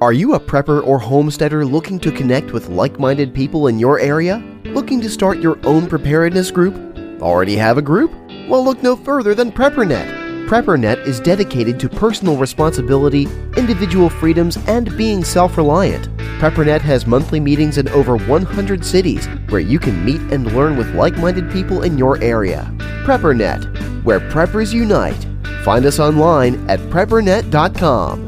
Are you a prepper or homesteader looking to connect with like minded people in your area? Looking to start your own preparedness group? Already have a group? Well, look no further than PrepperNet. PrepperNet is dedicated to personal responsibility, individual freedoms, and being self reliant. PrepperNet has monthly meetings in over 100 cities where you can meet and learn with like minded people in your area. PrepperNet, where preppers unite. Find us online at preppernet.com.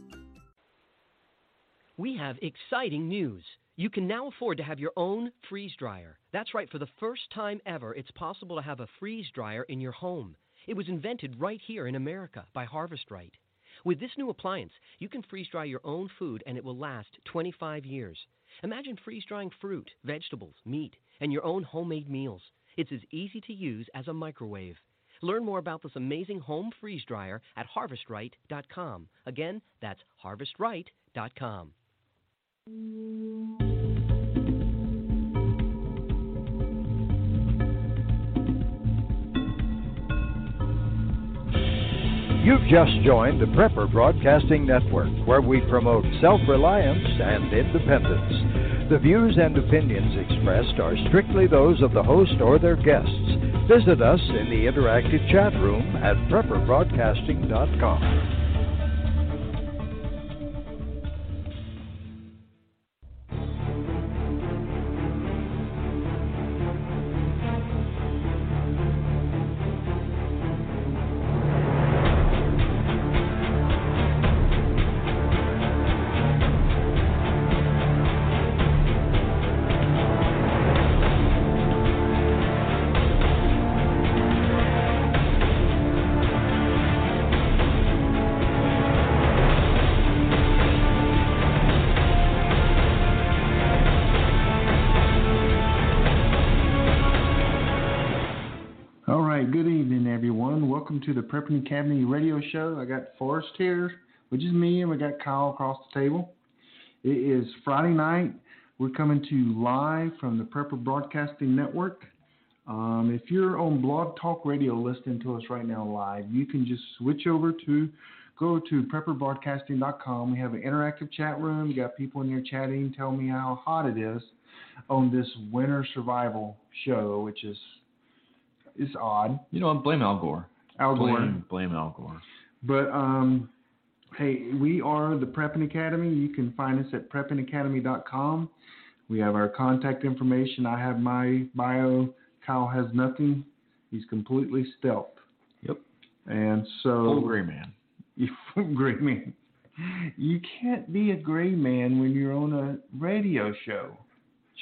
We have exciting news. You can now afford to have your own freeze dryer. That's right, for the first time ever, it's possible to have a freeze dryer in your home. It was invented right here in America by Harvest Right. With this new appliance, you can freeze dry your own food and it will last 25 years. Imagine freeze drying fruit, vegetables, meat, and your own homemade meals. It's as easy to use as a microwave. Learn more about this amazing home freeze dryer at harvestright.com. Again, that's harvestright.com. You've just joined the Prepper Broadcasting Network, where we promote self reliance and independence. The views and opinions expressed are strictly those of the host or their guests. Visit us in the interactive chat room at prepperbroadcasting.com. Welcome to the Prepping Academy radio show. I got Forrest here, which is me, and we got Kyle across the table. It is Friday night. We're coming to you live from the Prepper Broadcasting Network. Um, if you're on Blog Talk Radio listening to us right now live, you can just switch over to go to prepperbroadcasting.com. We have an interactive chat room. Got people in there chatting, telling me how hot it is on this winter survival show, which is it's odd. You know, what? blame Al Gore. Al Gore. Blame, blame Al Gore. But um, hey, we are the Prepping Academy. You can find us at preppingacademy.com. We have our contact information. I have my bio. Kyle has nothing. He's completely stealth. Yep. And so Full gray man. You gray man. You can't be a gray man when you're on a radio show.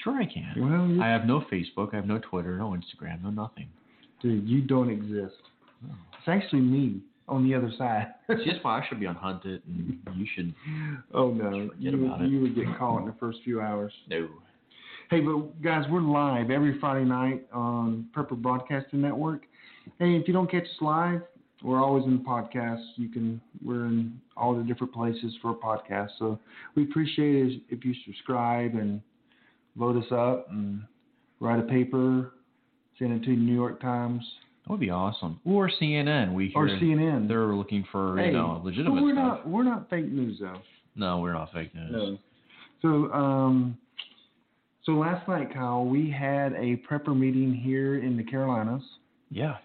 Sure, I can. Well, I have no Facebook. I have no Twitter. No Instagram. No nothing. dude, you don't exist. It's actually me on the other side. That's why I should be on Hunted, and you should. Oh no, you, you would get caught in the first few hours. No. Hey, but guys, we're live every Friday night on Prepper Broadcasting Network. Hey, if you don't catch us live, we're always in podcasts. You can we're in all the different places for podcasts. So we appreciate it if you subscribe and vote us up and write a paper, send it to the New York Times That would be awesome. Or CNN. We or CNN. they're looking for hey, you know legitimate we're stuff. not we're not fake news though. No, we're not fake news. So, um, so last night, Kyle, we had a prepper meeting here in the Carolinas. Yeah.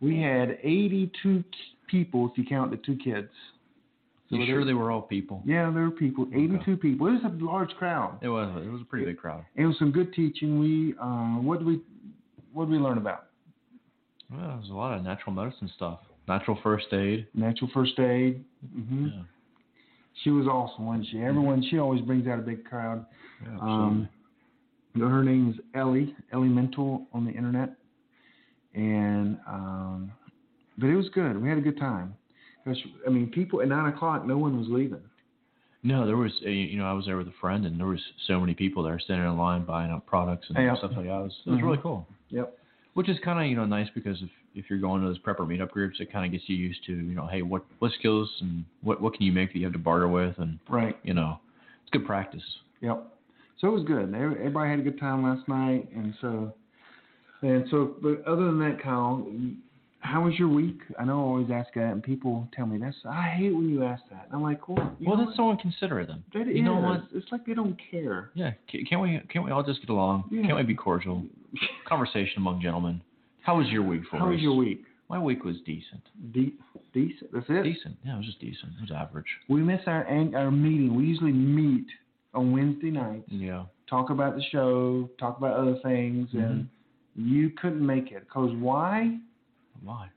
We had 82 people, if you count the two kids. So You sure they were all people? Yeah, there were people. 82 people. It was a large crowd. It was. It was a pretty big crowd. It was some good teaching. We, uh, what did we, what did we learn about? Well, there was a lot of natural medicine stuff. Natural first aid. Natural first aid. hmm Yeah. She was awesome, wasn't she? Everyone, she always brings out a big crowd. yeah Um, her name is Ellie, Ellie Mental on the internet, and um, but it was good. We had a good time. 'Cause, I mean, people at nine o'clock, no one was leaving. No, there was a, you know I was there with a friend and there was so many people there standing in line buying up products and stuff like that. It was, it was Mhm. really cool. Yep. Which is kind of you know nice because if if you're going to those prepper meetup groups, it kind of gets you used to you know hey what what skills and what what can you make that you have to barter with and Right. you know it's good practice. Yep. So it was good. Everybody had a good time last night, and so, and so. But other than that, Kyle, how was your week? I know I always ask that, and people tell me that's. I hate when you ask that. And I'm like, well, well, that's someone considerate then. what? That you know what? It's like they don't care. Yeah, can't we can't we all just get along? Yeah. Can't we be cordial? Conversation among gentlemen. How was your week, Forrest? How was your week? My week was decent. De- decent. That's it. Decent. Yeah, it was just decent. It was average. We miss our our meeting. We usually meet on Wednesday nights, Yeah. talk about the show, talk about other things, and Mm-hmm. you couldn't make it. Cause why? Why?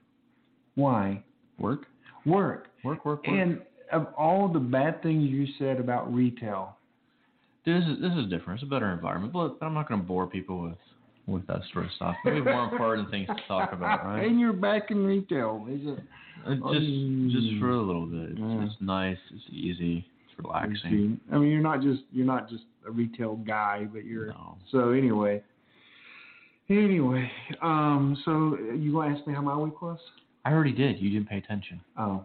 Why? Work. Work. Work. Work. Work. And of all the bad things you said about retail, this is this is different. It's a better environment, but, but I'm not going to bore people with with that sort of stuff. We have more important things to talk about, right? and you're back in retail, is it? Uh, just mm. just for a little bit. It's, Yeah. it's nice. It's easy. It's relaxing. I mean, you're not just you're not just a retail guy, but you're. No. So anyway. Anyway, um, so you gonna ask me how my week was? I already did. You didn't pay attention. Oh,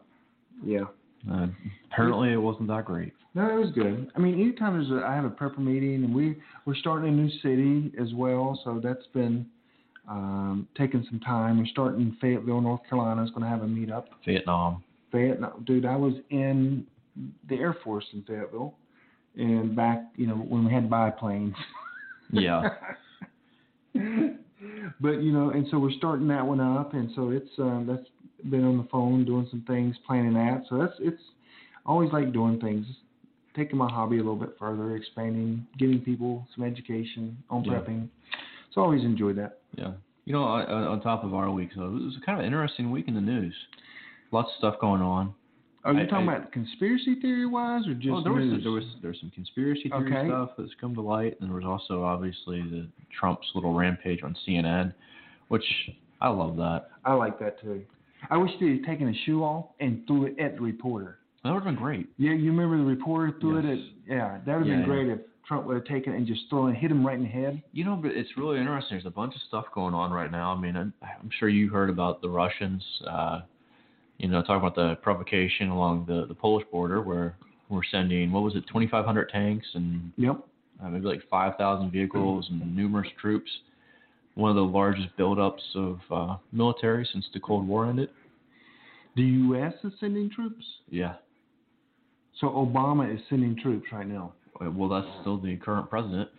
yeah. Uh, apparently, it wasn't that great. No, it was good. I mean, anytime there's a, I have a prepper meeting, and we we're starting a new city as well, so that's been um, taking some time. We're starting in Fayetteville, North Carolina. It's going to have a meetup. Fayettenam. Fayettenam, dude, I was in the Air Force in Fayetteville, and back, you know, when we had biplanes. Yeah. but you know, and so we're starting that one up, and so it's um, that's been on the phone doing some things, planning that. So that's it's always like doing things, taking my hobby a little bit further, expanding, giving people some education on Yeah. prepping. So I always enjoyed that. Yeah. You know, on, on top of our week, so it was kind of an interesting week in the news. Lots of stuff going on. Are you I- talking I- about conspiracy theory wise or just well, there was news? there was there's some conspiracy theory Okay. stuff that's come to light, and there was also obviously the Trump's little rampage on CNN, which I love that. I like that too. I wish they had taken a shoe off and threw it at the reporter. That would have been great. Yeah, you remember the reporter threw it at? Yeah, that would have Yeah, been yeah. great if Trump would have taken it and just thrown it, hit him right in the head. You know, but it's really interesting. There's a bunch of stuff going on right now. I mean, I'm, I'm sure you heard about the Russians. Uh, you know, talking about the provocation along the the Polish border, where we're sending what was it, 2,500 tanks and Yep. uh, maybe like 5,000 vehicles and numerous troops. One of the largest buildups of uh, military since the Cold War ended. The U.S. is sending troops. Yeah. So Obama is sending troops right now. Uh, Well, that's still the current president.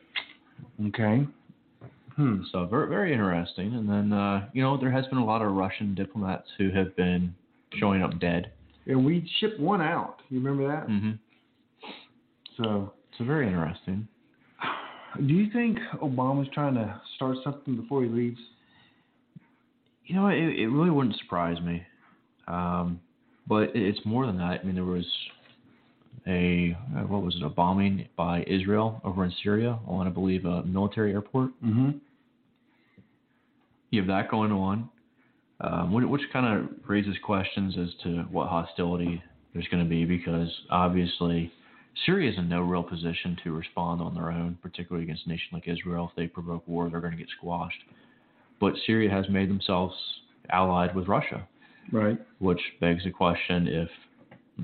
Okay. Hmm. So very very interesting. And then uh, you know there has been a lot of Russian diplomats who have been showing up dead. And we shipped one out. You remember that? hmm So, So very interesting. do you think Obama's trying to start something before he leaves? You know, it, it really wouldn't surprise me. Um, but it's more than that. I mean, there was a uh, what was it? A bombing by Israel over in Syria on, I believe, a military airport. Mm-hmm. You have that going on, um, which, which kind of raises questions as to what hostility there's going to be because obviously Syria is in no real position to respond on their own, particularly against a nation like Israel. If they provoke war, they're going to get squashed. But Syria has made themselves allied with Russia, Right. which begs the question if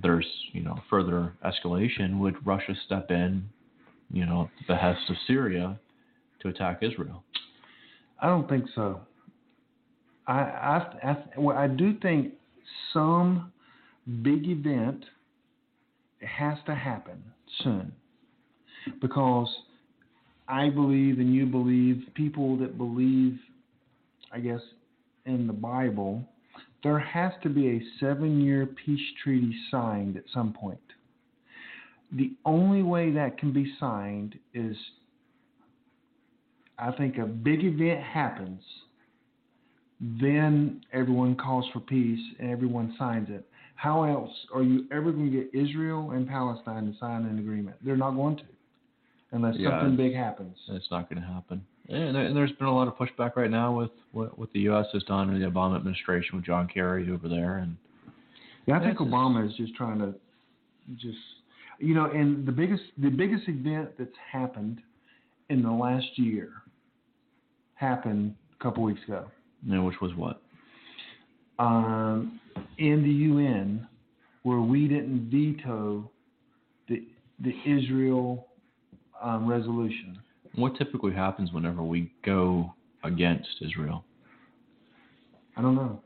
there's you know further escalation, would Russia step in, you know, at the behest of Syria to attack Israel? I don't think so. I, I, I, well, I do think some big event has to happen soon because I believe and you believe, people that believe, I guess, in the Bible, there has to be a seven year peace treaty signed at some point. The only way that can be signed is I think a big event happens, then everyone calls for peace and everyone signs it. How else are you ever going to get Israel and Palestine to sign an agreement? They're not going to, unless Yeah, something big happens. It's not going to happen. And, there, and there's been a lot of pushback right now with what, what the U.S. has done in the Obama administration with John Kerry over there. And Yeah, I think Obama is just trying to just. You know, and the biggest the biggest event that's happened in the last year happened a couple weeks ago. Yeah, which was what? Um, in the UN, where we didn't veto the the Israel um, resolution. What typically happens whenever we go against Israel? I don't know.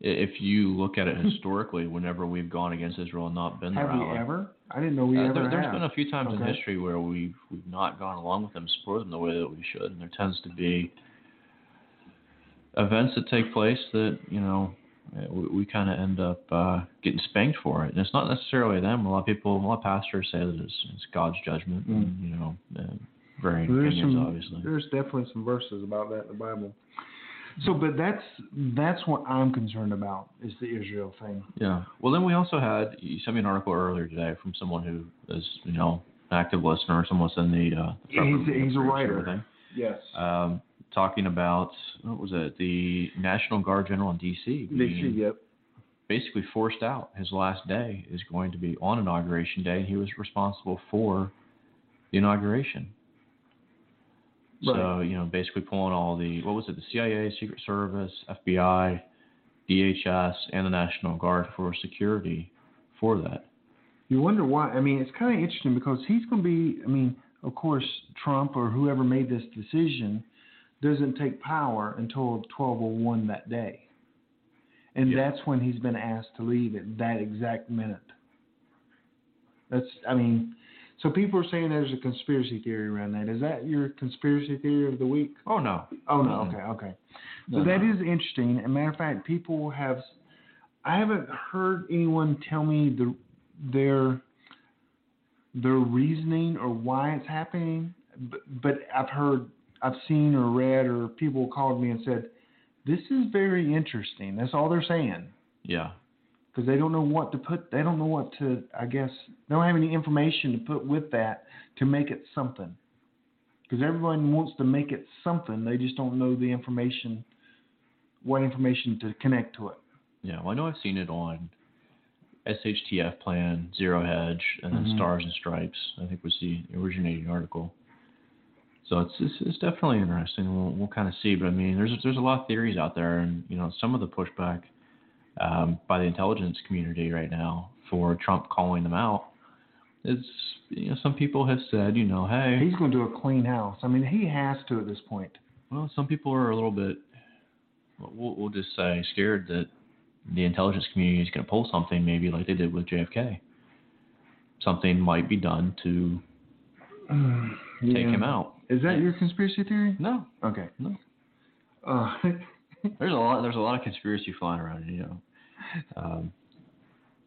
If you look at it historically, whenever we've gone against Israel and not been Have we ally, ever? I didn't know we Uh, ever there, there's have. been a few times in history where we've we've not gone along with them, support them the way that we should, and there tends to be events that take place that you know we, we kind of end up uh, getting spanked for it, and it's not necessarily them. A lot of people, a lot of pastors say that it's, it's God's judgment, and you know, uh, varying There's opinions, some, obviously. There's definitely some verses about that in the Bible. So, but that's that's what I'm concerned about is the Israel thing. Yeah. Well, then we also had you sent me an article earlier today from someone who is you know an active listener, someone in the. Uh, the he's- he's a writer. Yes. um, talking about what was it? The National Guard General in D.C. being yep. basically forced out. His last day is going to be on inauguration day, and he was responsible for the inauguration. Right. So you know, basically pulling all the what was it? The CIA, Secret Service, FBI, DHS, and the National Guard for security for that. You wonder why. I mean, it's kind of interesting because he's going to be. I mean, of course, Trump or whoever made this decision doesn't take power until 12:01 that day, and Yeah. that's when he's been asked to leave at that exact minute. That's. I mean, so people are saying there's a conspiracy theory around that. Is that your conspiracy theory of the week? Oh no. Oh no. Okay. Okay. So No, that no. is interesting. As a matter of fact, people have. I haven't heard anyone tell me the their their reasoning or why it's happening, but, but I've heard, I've seen or read or people called me and said, "This is very interesting." That's all they're saying Yeah. because they don't know what to put. They don't know what to. I guess they don't have any information to put with that to make it something. Because everyone wants to make it something, they just don't know the information, what information to connect to it. Yeah, well, I know I've seen it on SHTF Plan, Zero Hedge, and then Mhm. Stars and Stripes. I think was the originating article. So it's it's, it's definitely interesting. We'll we'll kind of see, but I mean, there's there's a lot of theories out there, and you know, some of the pushback um, by the intelligence community right now for Trump calling them out is, you know, some people have said, you know, hey, He's going to do a clean house. I mean, he has to at this point. well, some people are a little bit, we'll, we'll just say, scared that the intelligence community is going to pull something, maybe like they did with JFK. Something might be done to take Yeah. him out. Is that your conspiracy theory? No, Okay. No. Uh, there's a lot. There's a lot of conspiracy flying around. You know, um,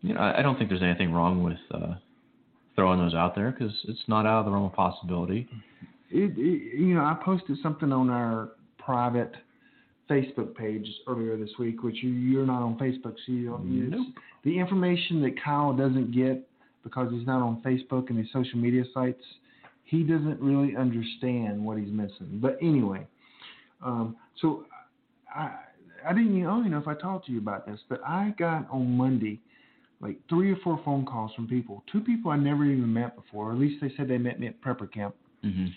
you know, I, I don't think there's anything wrong with uh, throwing those out there because it's not out of the realm of possibility. It, it, you know, I posted something on our private Facebook page earlier this week, which you, you're not on Facebook, so you don't. use Nope. The information that Kyle doesn't get because he's not on Facebook and his social media sites, he doesn't really understand what he's missing. But anyway, um, so I I didn't even, I don't even know if I talked to you about this, but I got on Monday like three or four phone calls from people, two people I never even met before, or at least they said they met me at prepper camp hmm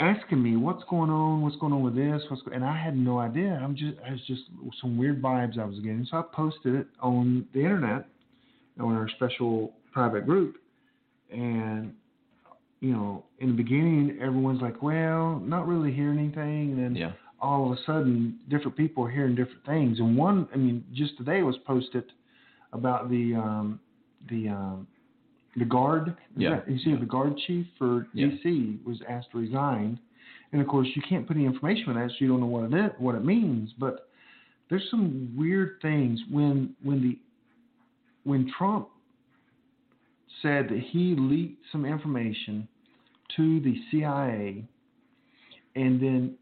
asking me what's going on, what's going on with this, what's go-, and I had no idea. I'm just, I was just some weird vibes I was getting. So I posted it on the internet, on our special private group, and you know, in the beginning, everyone's like, well, not really hearing anything, and then Yeah. all of a sudden, different people are hearing different things. And one, I mean, just today was posted about the um, the um, the guard. Yeah. that- you see, the guard chief for Yeah. DC was asked to resign, and of course, you can't put any information on that, so you don't know what it is, what it means. But there's some weird things when when the when Trump said that he leaked some information to the CIA, and then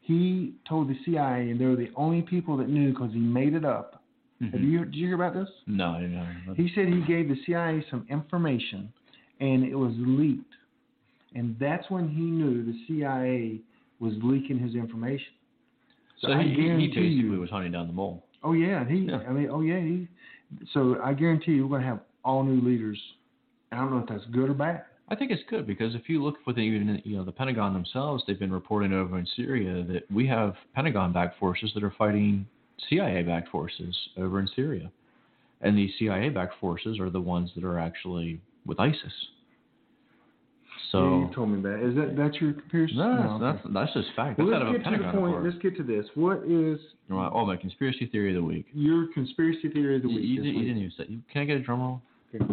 he told the CIA, and they were the only people that knew because he made it up. Have Mhm. you did you hear about this? No, I didn't know. He said he gave the CIA some information, and it was leaked, and that's when he knew the CIA was leaking his information. So I he, he, he basically you- was hunting down the mole. Oh yeah, he. Yeah. I mean, oh yeah, he. So I guarantee you, we're gonna have all new leaders I don't know if that's good or bad. I think it's good because if you look within even you know the Pentagon themselves, they've been reporting over in Syria that we have Pentagon-backed forces that are fighting CIA-backed forces over in Syria, and these CIA-backed forces are the ones that are actually with ISIS. So yeah, you told me that. Is that that's your conspiracy? no, that's, okay. that's just fact. Well, That's let's get to the point. Let's get to this. What is Right. Oh, my conspiracy theory of the week. your conspiracy theory of the You, week? you, you week? didn't even say. Can I get a drum roll? Okay.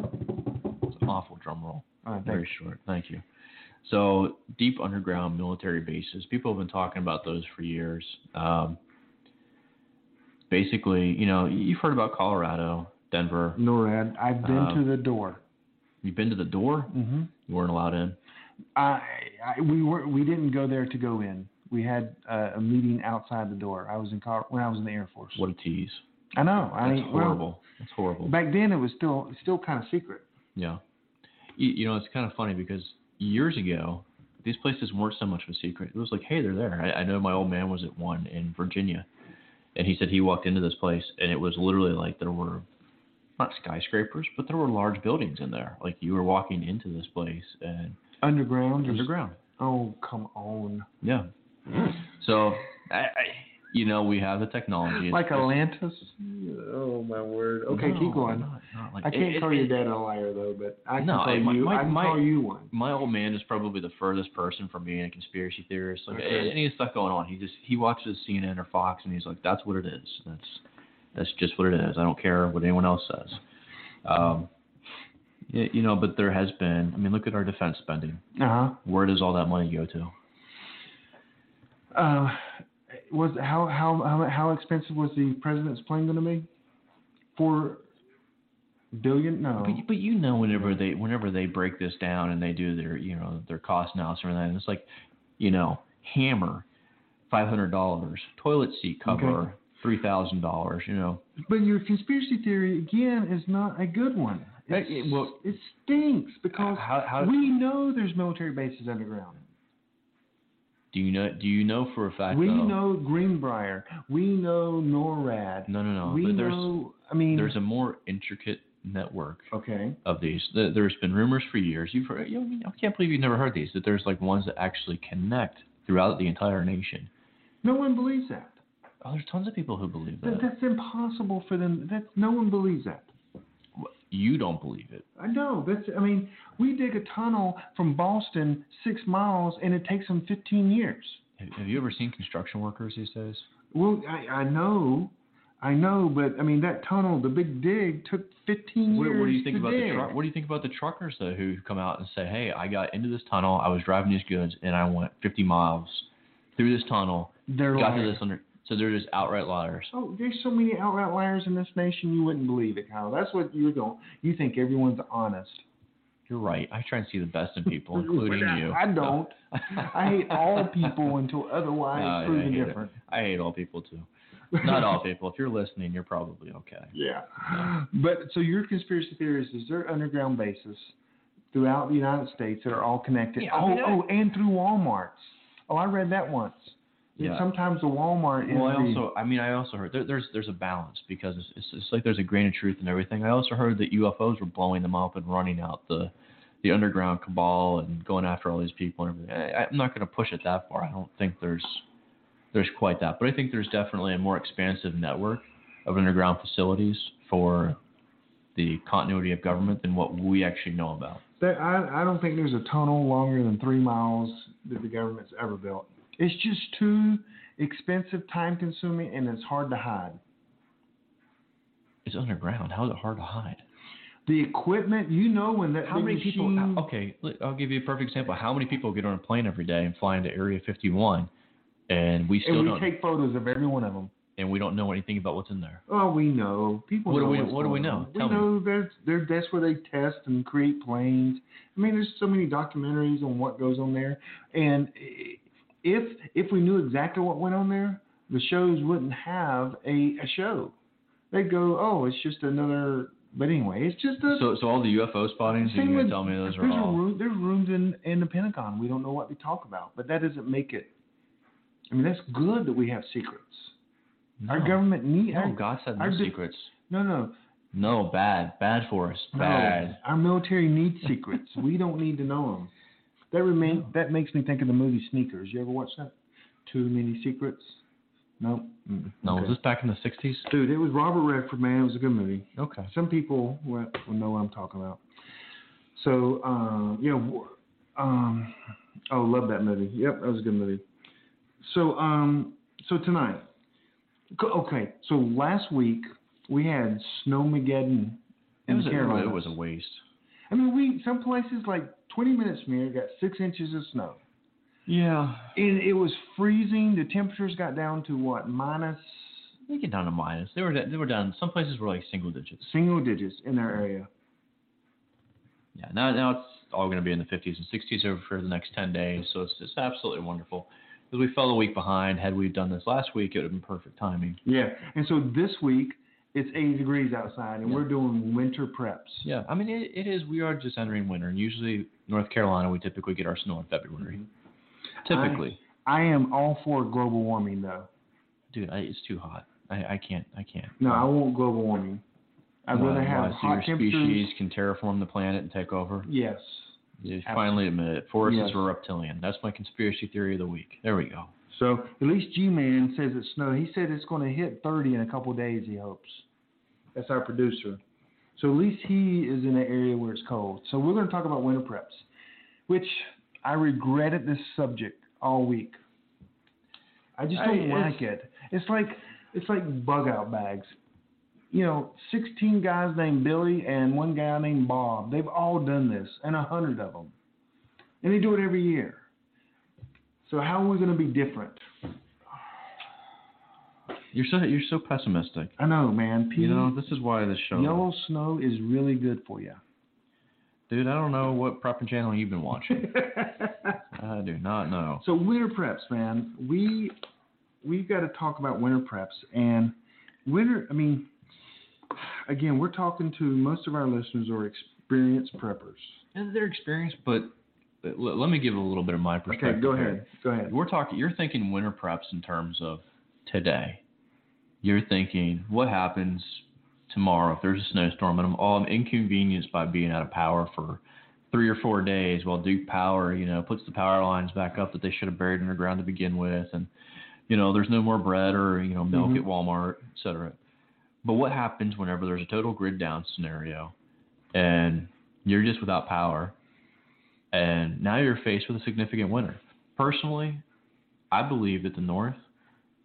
Awful drum roll. Right, Very short. Thank you. So, deep underground military bases. People have been talking about those for years. Um, basically, you know, you've heard about Colorado, Denver. NORAD. I've been Uh, to the door. You've been to the door. Mm-hmm. You weren't allowed in. I, I we were we didn't go there to go in. We had uh, a meeting outside the door. I was in Col- when I was in the Air Force. What a tease. I know. I That's well, horrible. That's horrible. back then it was still still kind of secret. Yeah. You, you know, it's kind of funny because years ago, these places weren't so much of a secret. It was like, hey, they're there. I, I know my old man was at one in Virginia, and he said he walked into this place, and it was literally like there were not skyscrapers, but there were large buildings in there. Like you were walking into this place and Underground. underground. Oh come on. Yeah. Mm. So, I, I, you know, we have the technology. It's Like just- Atlantis. Oh my word. Okay, No, keep going. not- not like- I can't it- call it- your dad a liar though, but I can No, call my- you. my- I can my- call you one. my old man is probably the furthest person from being a conspiracy theorist. Like Okay. any stuff going on, he just he watches CNN or Fox and he's like, "That's what it is. That's that's just what it is. I don't care what anyone else says." Um, yeah, you know, but there has been. I mean, look at our defense spending. Uh huh. Where does all that money go to? Uh, was how how how how expensive was the president's plane going to be? Four billion? No. But, but you know, whenever they whenever they break this down and they do their you know their cost analysis and everything, it's like, you know, hammer, five hundred dollars, toilet seat cover, Okay. three thousand dollars. You know, But your conspiracy theory again is not a good one. It's- it- well- it stinks because How- how- we know there's military bases underground. Do you know? Do you know for a fact? We though, know Greenbrier. We know NORAD. No, no, no. we but there's know. I mean, there's a more intricate network okay. of these. There- There's been rumors for years. You've heard. You know, I can't believe you've never heard these. That there's like ones that actually connect throughout the entire nation. No one believes that. Oh, there's tons of people who believe That- that. That's impossible for them. That no one believes that. You don't believe it. I know. That's. I mean, we dig a tunnel from Boston six miles, and it takes them 15 years. Have, have you ever seen construction workers these days? Well, I, I know, I know, but I mean that tunnel, the big dig, took 15 What, years. what do you think about dig. the truck? What do you think about the truckers though, who come out and say, "Hey, I got into this tunnel. I was driving these goods, and I went 50 miles through this tunnel, They're got to this under." So they're just outright liars. Oh, there's so many outright liars in this nation, you wouldn't believe it, Kyle. That's what you're going. You think everyone's honest. You're right. I try and see the best in people, including I- you. I don't. I hate all people until otherwise No, I- I proven hate it. different. I hate all people too. Not all people. If you're listening, you're probably okay. Yeah. But so your conspiracy theories is there underground bases throughout the United States that are all connected? Yeah, I oh, mean, oh, and through WalMarts. Oh, I read that once. Yeah. Sometimes the Walmart is Well, I also, I mean, I also heard there, there's there's a balance because it's, it's, it's like there's a grain of truth in everything. I also heard that UFOs were blowing them up and running out the the underground cabal and going after all these people and everything. I, I'm not going to push it that far. I don't think there's there's quite that, but I think there's definitely a more expansive network of underground facilities for the continuity of government than what we actually know about. There, I, I don't think there's a tunnel longer than three miles that the government's ever built. It's just too expensive, time consuming, and it's hard to hide. It's underground. How is it hard to hide? The equipment, you know, when that How many people? Okay, I'll give you a perfect example. How many people get on a plane every day and fly into Area 51, and we still and we don't, take photos of every one of them. and we don't know anything about what's in there. Oh, we know. People What do we- what do we know? on. Tell we know there's, that's where they test and create planes. I mean, there's so many documentaries on what goes on there. And i- if if we knew exactly what went on there, the shows wouldn't have a, a show. They'd go, oh, it's just another. But anyway, it's just a. So, so all the UFO spottings, gonna with- tell me those are all? room, there's rooms in, in the Pentagon we don't know what they talk about, but that doesn't make it. I mean, that's good that we have secrets. Our No. government need. No, our- God said our no secrets. no, no. No, bad, bad for us, bad. No, our military needs secrets. we don't need to know them. That remain. That makes me think of the movie Sneakers. You ever watch that? Too many secrets. No. Mm, No, okay. was this back in the '60s? Dude, it was Robert Redford. Man, it was a good movie. Okay. Some people will will know what I'm talking about. So, um, you know, um, oh, love that movie. Yep, that was a good movie. So, um, so tonight, okay. So last week we had Snowmageddon It in was, the a, it was a waste. I mean, we some places like 20 minutes from here got six inches of snow, Yeah. and it was freezing. The temperatures got down to what minus They get down to minus. They were they were down. Some places were like single digits. single digits in their area. Yeah. Now now it's all going to be in the 50s and 60s over for the next 10 days. So it's just absolutely wonderful. Because we fell a week behind. Had we done this last week, it would have been perfect timing. Yeah, and so this week it's 80 degrees outside, and Yeah. we're doing winter preps. Yeah. I mean, it, it is. We are just entering winter, and usually North Carolina, we typically get our snow in February. Mm-hmm. Typically, I am all for global warming, though. dude, I, it's too hot. I, I can't. I can't. No, I want global warming. I'd Why- rather have? So hot your temperatures. species can terraform the planet and take over. Yes. You finally admit it. Forrest's Yes. were reptilian. That's my conspiracy theory of the week. There we go. So at least G-Man says it's snow. He said it's going to hit 30 in a couple days. He hopes. That's our producer. So at least he is in an area where it's cold. So we're going to talk about winter preps, which I regretted this subject all week. I just don't I- like it. It's like it's like bug out bags. You know, 16 guys named Billy and one guy named Bob. They've all done this, and a hundred of them, and they do it every year. So how are we going to be different? You're so you're so pessimistic. I know, man. P- You know, this is why this show. yellow snow is really good for you. Dude, I don't know what prepping channel you've been watching. I do not know. so winter preps, man. We we've got to talk about winter preps and winter. I mean, again, we're talking to most of our listeners are experienced preppers. And their experience, but let me give a little bit of my perspective. Okay, go ahead. Go ahead. We're talking. You're thinking winter preps in terms of today. You're thinking what happens tomorrow if there's a snowstorm and I'm, all I'm inconvenienced by being out of power for three or four days while Duke Power, you know, puts the power lines back up that they should have buried underground to begin with, and you know, there's no more bread or you know milk Mhm. at Walmart, et cetera. But what happens whenever there's a total grid down scenario and you're just without power and now you're faced with a significant winter? Personally, I believe that the North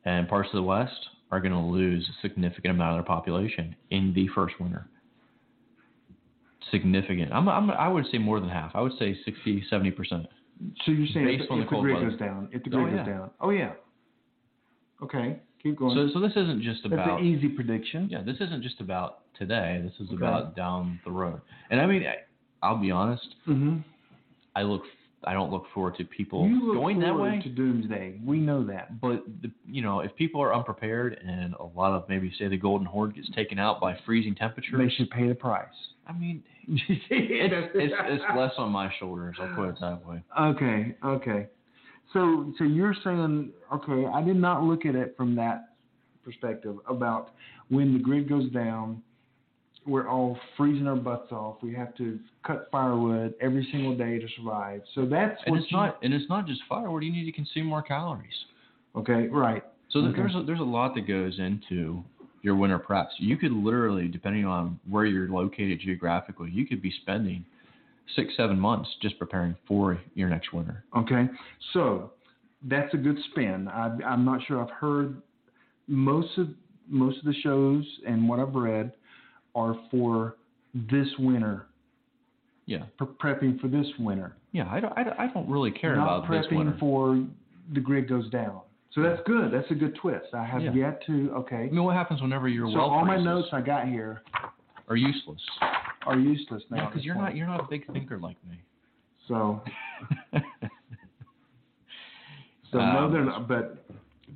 and parts of the West are going to lose a significant amount of their population in the first winter. Significant. I'm, I'm, I would say more than half. I would say 60, 70%. So you're saying Based if, on if the the grid goes down, if the Oh, grid yeah. goes down. Oh yeah. Okay, keep going. So, so this isn't just about. That's an easy prediction. Yeah, this isn't just about today. This is Okay. about down the road. And I mean, I, I'll be honest. Mm-hmm. I look. I don't look forward to people going that way. to doomsday. We know that. But the, you know, if people are unprepared and a lot of maybe say the golden horde gets taken out by freezing temperatures, They should pay the price. I mean, it's, it's it's less on my shoulders. I'll put it that way. Okay, okay. So so you're saying okay, I did not look at it from that perspective about when the grid goes down, we're all freezing our butts off. We have to cut firewood every single day to survive. So that's And it's you- not and it's not just firewood. You need to consume more calories. Okay, right. So Okay. there's a, there's a lot that goes into your winter preps. You could literally, depending on where you're located geographically, you could be spending six seven months just preparing for your next winter. Okay, so that's a good spin. I, I'm not sure I've heard most of most of the shows and what I've read are for this winter, Yeah, pre- prepping for this winter. yeah. I don't I don't, I don't really care not about this prepping winter. for the grid goes down. So that's good. That's a good twist. I have Yeah. yet to. Okay. I mean, what happens whenever your So well? So all my notes I got here are useless? are useless now. Yeah, because this you're point. not you're not a big thinker like me. So so no, Um, they're not. But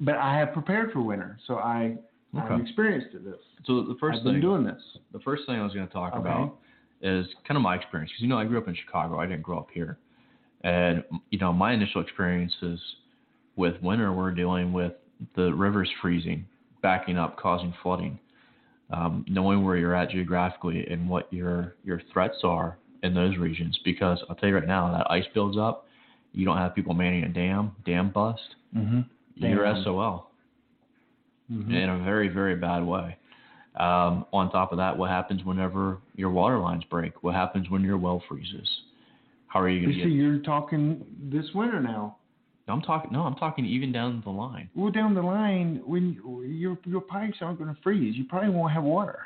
but I have prepared for winter. So I I've Okay. experienced it, this. So the 1st I've been thing doing this. the first thing I was going to talk Okay. about is kind of my experience because you know I grew up in Chicago. I didn't grow up here, and you know my initial experiences with winter were dealing with the rivers freezing, backing up, causing flooding. um, knowing where you're at geographically and what your your threats are in those regions. Because I'll tell you right now, that ice builds up. You don't have people manning a dam, dam bust. Mm-hmm. You're SOL Mm-hmm. in a very very bad way. Um, on top of that, what happens whenever your water lines break? What happens when your well freezes? How are you going to see, get? you're talking this winter now. I'm talking. No, I'm talking even down the line. Well, down the line, when your your pipes aren't going to freeze, you probably won't have water.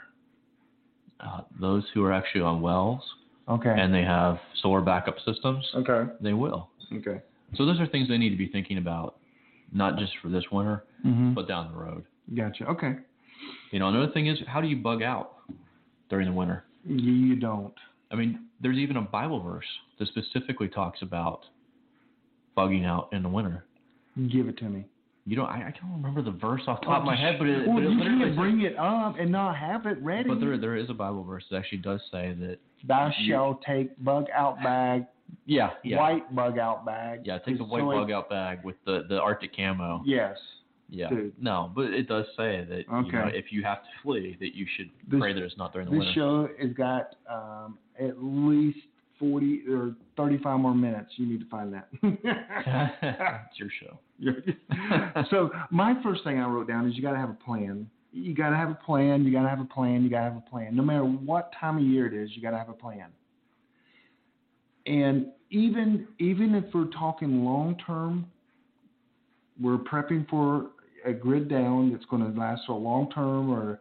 Uh, those who are actually on wells Okay. and they have solar backup systems, okay. they will. Okay. So those are things they need to be thinking about, not just for this winter, Mm-hmm. but down the road. Gotcha. Okay. You know, another thing is how do you bug out during the winter? You, don't. I mean, there's even a Bible verse that specifically talks about bugging out in the winter. Give it to me. You know, I, I can't remember the verse off the top oh, of my head, but it, well, but it you can't bring it up and not have it ready. but there there is a Bible verse that actually does say that. Thou you- shalt take bug out bag, Yeah, yeah, white bug out bag. yeah. Take the white So bug out bag with the the Arctic camo. Yes. Yeah. dude. No, but it does say that you know, if you have to flee, that you should This- pray that it's not during the This winter. show has got um, at least forty or thirty-five more minutes. You need to find that. it's your show. so my first thing I wrote down is you got to have a plan. You got to have a plan. You got to have a plan. You got to have a plan. No matter what time of year it is, you got to have a plan. And even even if we're talking long term, we're prepping for a grid down that's going to last for a long term, or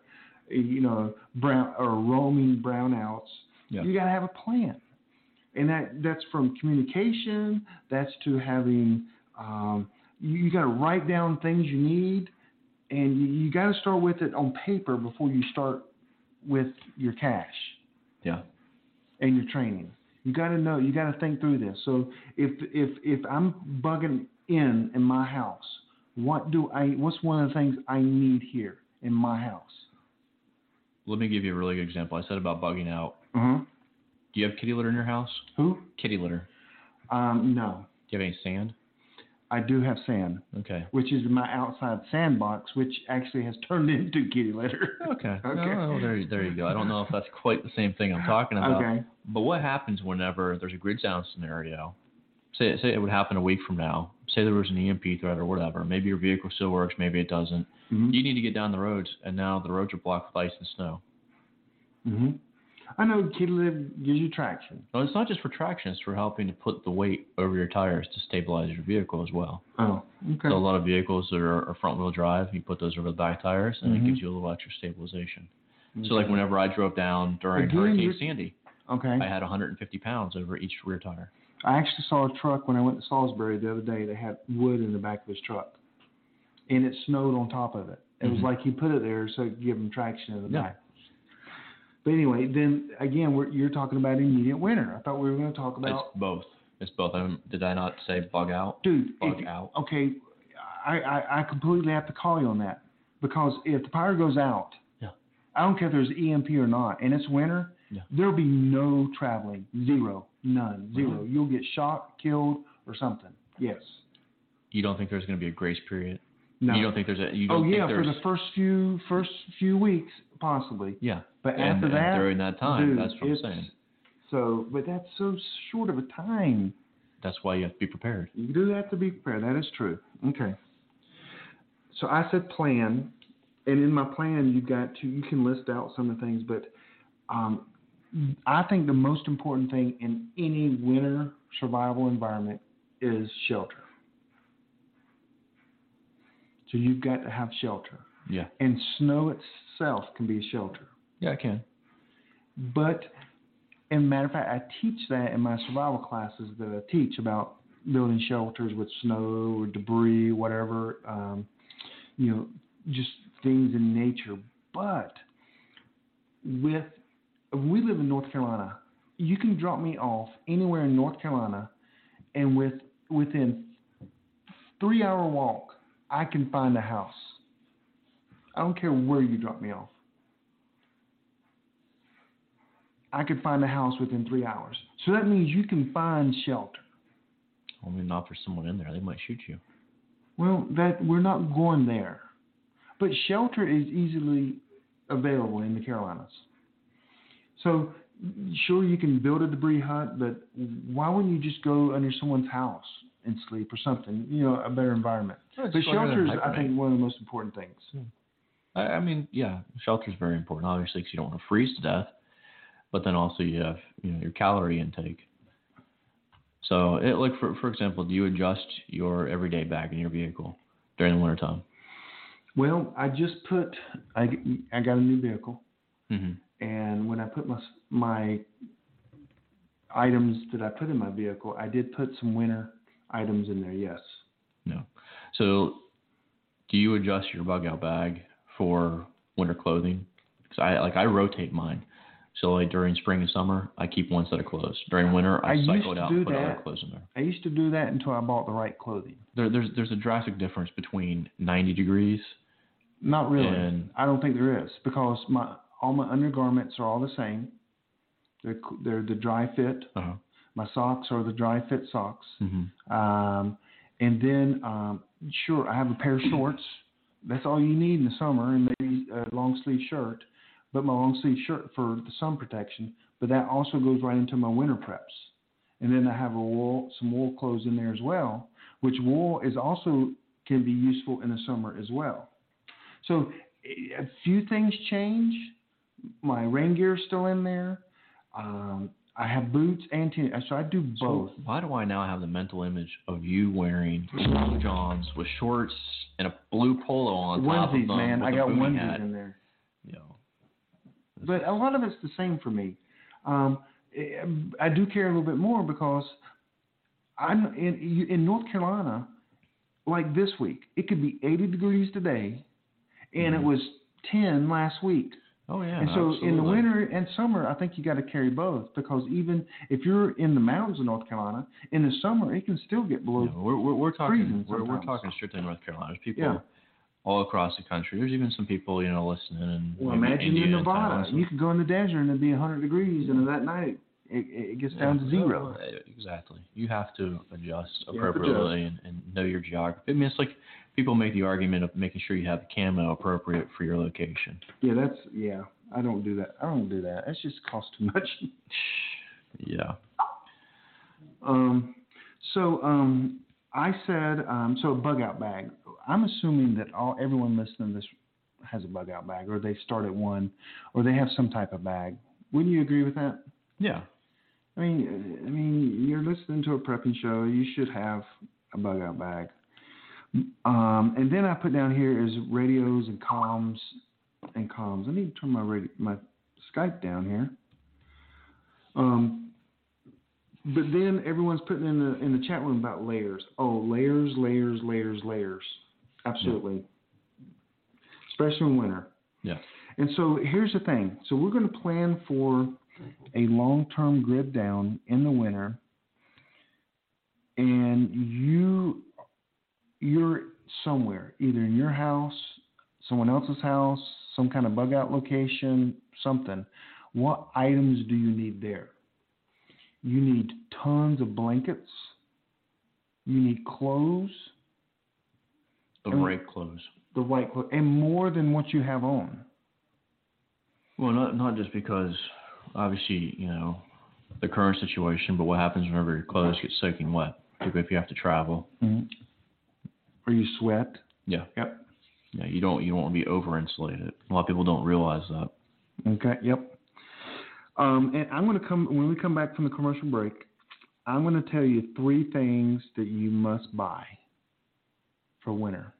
you know brown or roaming brownouts. Yeah. You got to have a plan, and that that's from communication. That's to having um, you, you got to write down things you need, and you, you got to start with it on paper before you start with your cash Yeah. and your training. You got to know. You got to think through this. So if if if I'm bugging in in my house, what do I? What's one of the things I need here in my house? Let me give you a really good example. I said about bugging out. Huh. Do you have kitty litter in your house? Who? Kitty litter. Um, no, Do you have any sand? I do have sand, Okay. which is my outside sandbox, which actually has turned into kitty litter. Okay. Okay. No, there, there you go. I don't know if that's quite the same thing I'm talking about. Okay. But what happens whenever there's a grid down scenario? Say, say it would happen a week from now. Say there was an EMP threat or whatever. Maybe your vehicle still works, maybe it doesn't. Mhm. You need to get down the roads, and now the roads are blocked with ice and snow. hmm I know litter gives you traction. No, it's not just for traction; it's for helping to put the weight over your tires to stabilize your vehicle as well. Oh, okay. So a lot of vehicles that are, are front-wheel drive, you put those over the back tires, and Mhm. it gives you a little extra stabilization. So like whenever I drove down during Again, Hurricane Sandy, Okay. I had 150 pounds over each rear tire. I actually saw a truck when I went to Salisbury the other day that had wood in the back of his truck, and it snowed on top of it. It was Mhm. like he put it there so it could give him traction in the Yeah. back. But anyway, then again, we're, you're talking about immediate winter. I thought we were going to talk about, It's both. It's both. I did I not say bug out? dude. Bug if- out. Okay, I, I I completely have to call you on that because if the power goes out, Yeah. I don't care if there's EMP or not, and it's winter, Yeah. there'll be no traveling, zero, none, 0 Really? You'll get shot, killed, or something. Yes. You don't think there's going to be a grace period? No. You don't think there's a? You oh don't yeah, think for the first few first few weeks possibly, yeah. but And- after and that, during that time, dude, that's what I'm saying. So, but that's so short of a time. That's why you have to be prepared. You do have to be prepared. That is true. Okay. So I said plan, and in my plan you've got to you can list out some of the things, but um, I think the most important thing in any winter survival environment is shelter. So you've got to have shelter, Yeah. and snow itself can be shelter. Yeah, it can. But, and matter of fact, I teach that in my survival classes that I teach about building shelters with snow or debris, whatever, um, you know, just things in nature. But with, we live in North Carolina. You can drop me off anywhere in North Carolina, and with within three hour walk, I can find a house. I don't care where you drop me off. I could find a house within three hours. So that means you can find shelter. I mean, not for someone in there. They might shoot you. Well, that we're not going there. But shelter is easily available in the Carolinas. So sure you can build a debris hut, but why wouldn't you just go under someone's house and sleep or something? You know, a better environment. It's But shelter is, I think, one of the most important things. I, I mean, yeah, shelter is very important, obviously, because you don't want to freeze to death. But then also you have you know your calorie intake. So, it, like for for example, do you adjust your everyday bag in your vehicle during the wintertime? Well, I just put I, I got a new vehicle, Mm-hmm. And when I put my my items that I put in my vehicle, I did put some winter items in there. Yes. No. So, do you adjust your bug out bag for winter clothing? Because I like I rotate mine. So like during spring and summer, I keep one set of clothes. During winter, I, I cycle it out and put other clothes in there. I used to do that until I bought the right clothing. There, there's there's a drastic difference between 90 degrees Not really. And- I don't think there is because my all my undergarments are all the same. They're they're the dry fit. uh My socks are the dry fit socks. hmm Um, and then um, sure, I have a pair of shorts. That's all you need in the summer, and maybe a long sleeve shirt. But my long sleeve shirt for the sun protection. But that also goes right into my winter preps. And then I have a wool, some wool clothes in there as well, which wool is also can be useful in the summer as well. So a few things change. My rain gear is still in there. Um, I have boots and tennis, so I do both. So why do I now have the mental image of you wearing long johns with shorts and a blue polo on top of onesies, them man. I got onesies hat? in there. Yeah. But a lot of it's the same for me. Um, I do care a little bit more because I'm in in North Carolina. Like this week, it could be 80 degrees today, and Mhm. it was 10 last week. Oh yeah. and so in the winter and summer, I think you got to carry both because even if you're in the mountains of North Carolina, in the summer it can still get below. Know, we're, we're, we're talking we're, we're talking strictly North Carolina. There's people Yeah. all across the country. There's even some people you know listening in Well, imagine India in and Nevada, you could go in the desert and it'd be 100 degrees, and that night it, it gets down to zero. eh, Exactly. You have to adjust You have to appropriately and, and know your geography. I mean, it's like people make the argument of making sure you have the camo appropriate for your location. Yeah, that's yeah. I don't do that. I don't do that. That's just cost too much. Yeah. Um, so um, I said um, so a bug out bag. I'm assuming that all everyone listening to this has a bug out bag, or they start at one, or they have some type of bag. Wouldn't you agree with that? Yeah. I mean, I mean, you're listening to a prepping show. You should have a bug out bag. Um, and then I put down here is radios and comms and comms. I need to turn my radio, my Skype down here. Um, but then everyone's putting in the in the chat room about layers. Oh, layers, layers, layers, layers. Absolutely. Especially in winter. Yeah. And so here's the thing. So we're going to plan for a long-term grid down in the winter, and you you're somewhere, either in your house, someone else's house, some kind of bug out location, something. What items do you need there? You need tons of blankets. You need clothes, The And- right clothes. the right clothes, and more than what you have on. Well, not not just because obviously you know the current situation, but what happens whenever your clothes get soaking wet, particularly if you have to travel. Mm-hmm. Or you sweat. Yeah. Yep. Yeah. You don't you don't want to be over insulated. A lot of people don't realize that. Okay. Yep. Um, and I'm going to come when we come back from the commercial break. I'm going to tell you three things that you must buy for winter,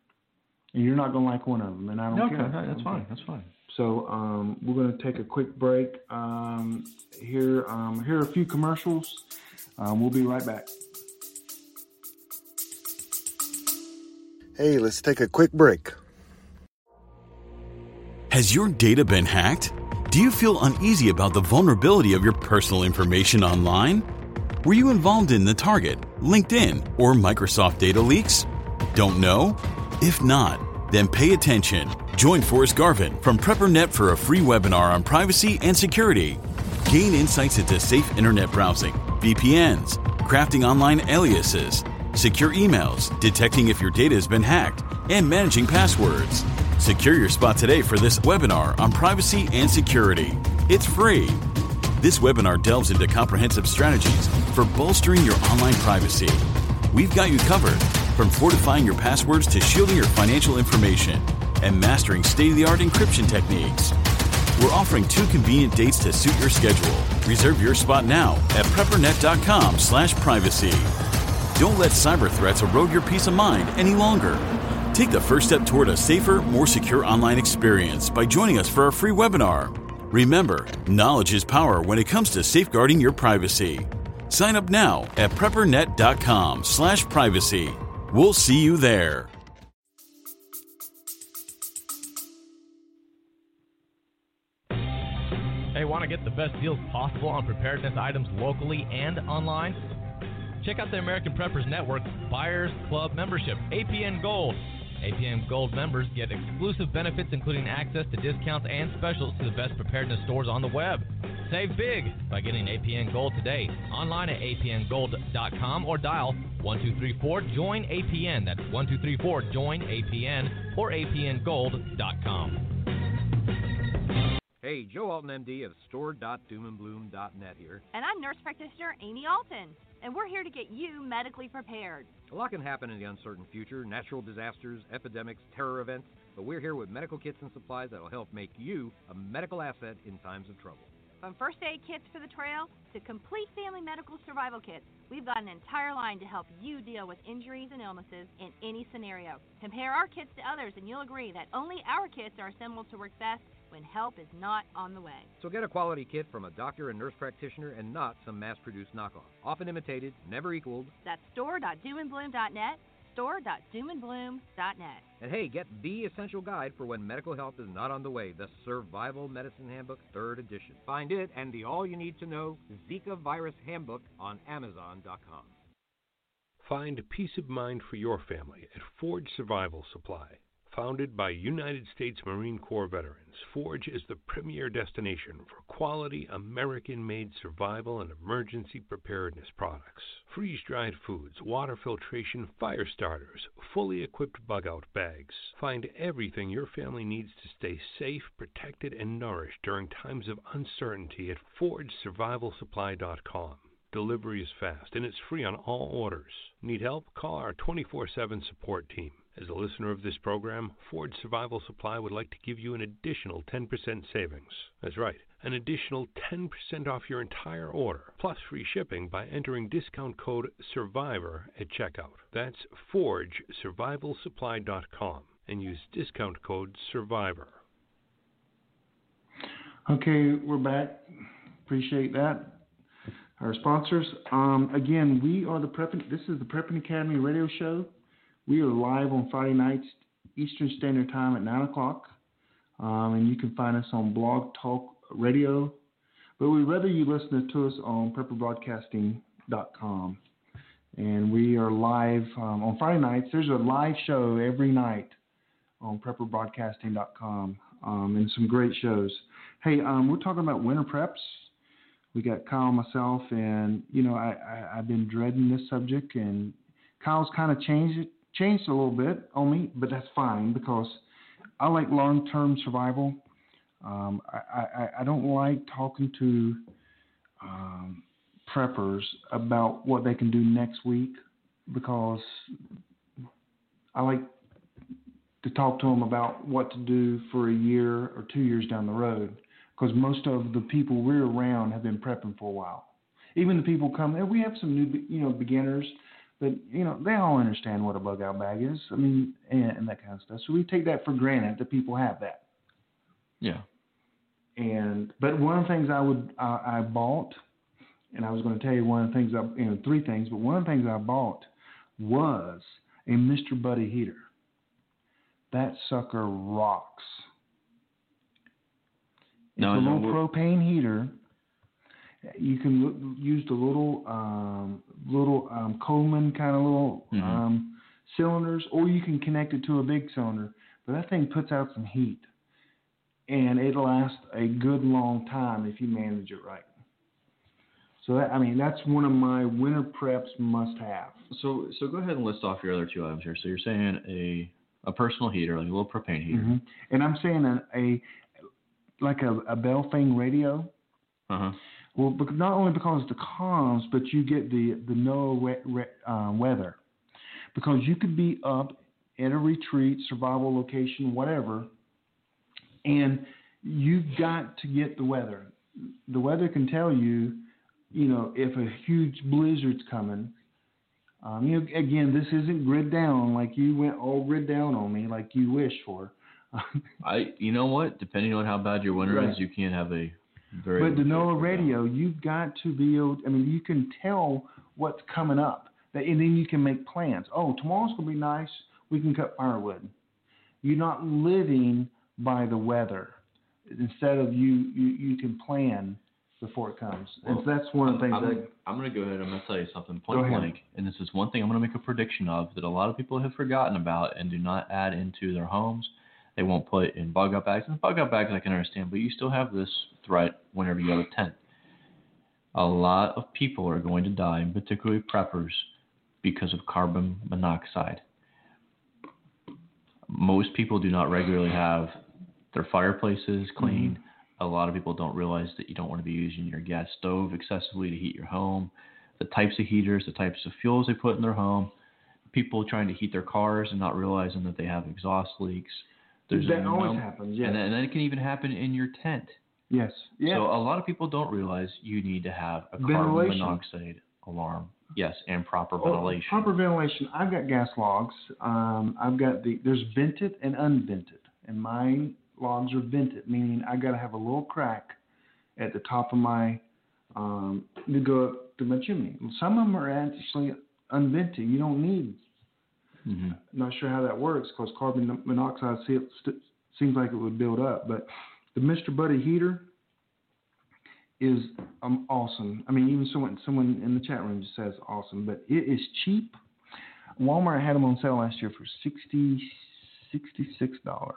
and you're not going to like one of them, and I don't Okay, care. that's fine. That's fine. So um, we're going to take a quick break. Um, here, um, here are a few commercials. Um, we'll be right back. Hey, let's take a quick break. Has your data been hacked? Do you feel uneasy about the vulnerability of your personal information online? Were you involved in the Target, LinkedIn, or Microsoft data leaks? Don't know? If not, then pay attention. Join Forrest Garvin from PrepperNet for a free webinar on privacy and security. Gain insights into safe internet browsing, VPNs, crafting online aliases, secure emails, detecting if your data has been hacked, and managing passwords. Secure your spot today for this webinar on privacy and security. It's free. This webinar delves into comprehensive strategies for bolstering your online privacy. We've got you covered from fortifying your passwords to shielding your financial information and mastering state of the art encryption techniques. We're offering two convenient dates to suit your schedule. Reserve your spot now at preppernet.com/slash privacy. Don't let cyber threats erode your peace of mind any longer. Take the first step toward a safer, more secure online experience by joining us for our free webinar. Remember, knowledge is power when it comes to safeguarding your privacy. Sign up now at preppernet.com/slash privacy. We'll see you there. Hey, want to get the best deals possible on preparedness items locally and online? Check out the American Preppers Network Buyers Club membership, APN Gold. APN Gold members get exclusive benefits, including access to discounts and specials to the best preparedness stores on the web. Save big by getting APN Gold today, online at apngold.com or dial 1234 Join APN. That's 1234 Join APN or apngold.com. Hey, Joe Alton, MD of store.doomandbloom.net here. And I'm nurse practitioner Amy Alton, and we're here to get you medically prepared. A lot can happen in the uncertain future natural disasters, epidemics, terror events, but we're here with medical kits and supplies that will help make you a medical asset in times of trouble. From first aid kits for the trail to complete family medical survival kits, we've got an entire line to help you deal with injuries and illnesses in any scenario. Compare our kits to others, and you'll agree that only our kits are assembled to work best when help is not on the way. So get a quality kit from a doctor and nurse practitioner and not some mass produced knockoff. Often imitated, never equaled. That's store.doomandbloom.net, store.doomandbloom.net. And hey, get the essential guide for when medical help is not on the way the Survival Medicine Handbook, 3rd edition. Find it and the all you need to know Zika Virus Handbook on Amazon.com. Find peace of mind for your family at Forge Survival Supply. Founded by United States Marine Corps veterans, Forge is the premier destination for quality American made survival and emergency preparedness products. Freeze dried foods, water filtration, fire starters, fully equipped bug out bags. Find everything your family needs to stay safe, protected, and nourished during times of uncertainty at ForgeSurvivalSupply.com. Delivery is fast and it's free on all orders. Need help? Call our 24 7 support team. As a listener of this program, Forge Survival Supply would like to give you an additional 10% savings. That's right, an additional 10% off your entire order, plus free shipping by entering discount code SURVIVOR at checkout. That's ForgeSurvivalSupply.com and use discount code SURVIVOR. Okay, we're back. Appreciate that. Our sponsors. Um, again, we are the Prepping. This is the Prepping Academy radio show. We are live on Friday nights, Eastern Standard Time at 9 o'clock. Um, and you can find us on Blog Talk Radio. But we'd rather you listen to us on prepperbroadcasting.com. And we are live um, on Friday nights. There's a live show every night on prepperbroadcasting.com um, and some great shows. Hey, um, we're talking about winter preps. We got Kyle, myself, and you know I, I I've been dreading this subject, and Kyle's kind of changed it changed a little bit on me, but that's fine because I like long term survival. Um, I, I, I, don't like talking to um, preppers about what they can do next week because I like to talk to them about what to do for a year or two years down the road because most of the people we're around have been prepping for a while. Even the people come we have some new, you know, beginners but you know, they all understand what a bug out bag is. I mm-hmm. mean, and, and that kind of stuff. So we take that for granted that people have that. Yeah. And but one of the things I would I, I bought, and I was going to tell you one of the things I you know three things, but one of the things I bought was a Mr. Buddy heater. That sucker rocks. It's no, a little no, propane heater you can use the little um, little um, Coleman kind of little Mhm. um, cylinders, or you can connect it to a big cylinder. But that thing puts out some heat, and it lasts a good long time if you manage it right. So that, I mean, that's one of my winter preps must have. So so go ahead and list off your other two items here. So you're saying a a personal heater, like a little propane heater. hmm And I'm saying a, a like a, a Baofeng radio. Uh-huh. Well, not only because of the comms, but you get the the NOAA we- re- uh, weather, because you could be up at a retreat, survival location, whatever, and you've got to get the weather. The weather can tell you, you know, if a huge blizzard's coming. Um, you know, again, this isn't grid down like you went all grid down on me like you wish for. I, you know what? Depending on how bad your winter Right. is, you can't have a very. But the NOAA radio, you've got to be able. I mean, you can tell what's coming up, That- and then you can make plans. Oh, tomorrow's gonna be nice. We can cut firewood. You're not living by the weather. Instead of you, you, you can plan before it comes. and Well, that's one of the things. I'm, that, I'm gonna go ahead. I'm gonna tell you something point blank, and this is one thing I'm gonna make a prediction of that a lot of people have forgotten about and do not add into their homes. They won't put in bug out bags. And bug out bags I can understand, but you still have this threat whenever you have a tent. A lot of people are going to die, and particularly preppers, because of carbon monoxide. Most people do not regularly have their fireplaces cleaned. Mm-hmm. A lot of people don't realize that you don't want to be using your gas stove excessively to heat your home. The types of heaters, the types of fuels they put in their home. People trying to heat their cars and not realizing that they have exhaust leaks. There's that always num- happens. Yes. And, then, and then it can even happen in your tent. yes. Yeah. So a lot of people don't realize you need to have a carbon Ventilation. monoxide alarm. Yes, and proper Oh, ventilation. proper ventilation. I've got gas logs. Um, I've got the there's vented and unvented, and my logs are vented, meaning I got to have a little crack at the top of my um, to go up to my chimney. Some of them are actually unvented. You don't need. Hmm Not sure how that works because carbon monoxide seems like it would build up, but the Mr. Buddy heater is um, awesome. I mean, even someone someone in the chat room just says awesome, but it is cheap. Walmart had them on sale last year for 60 dollars.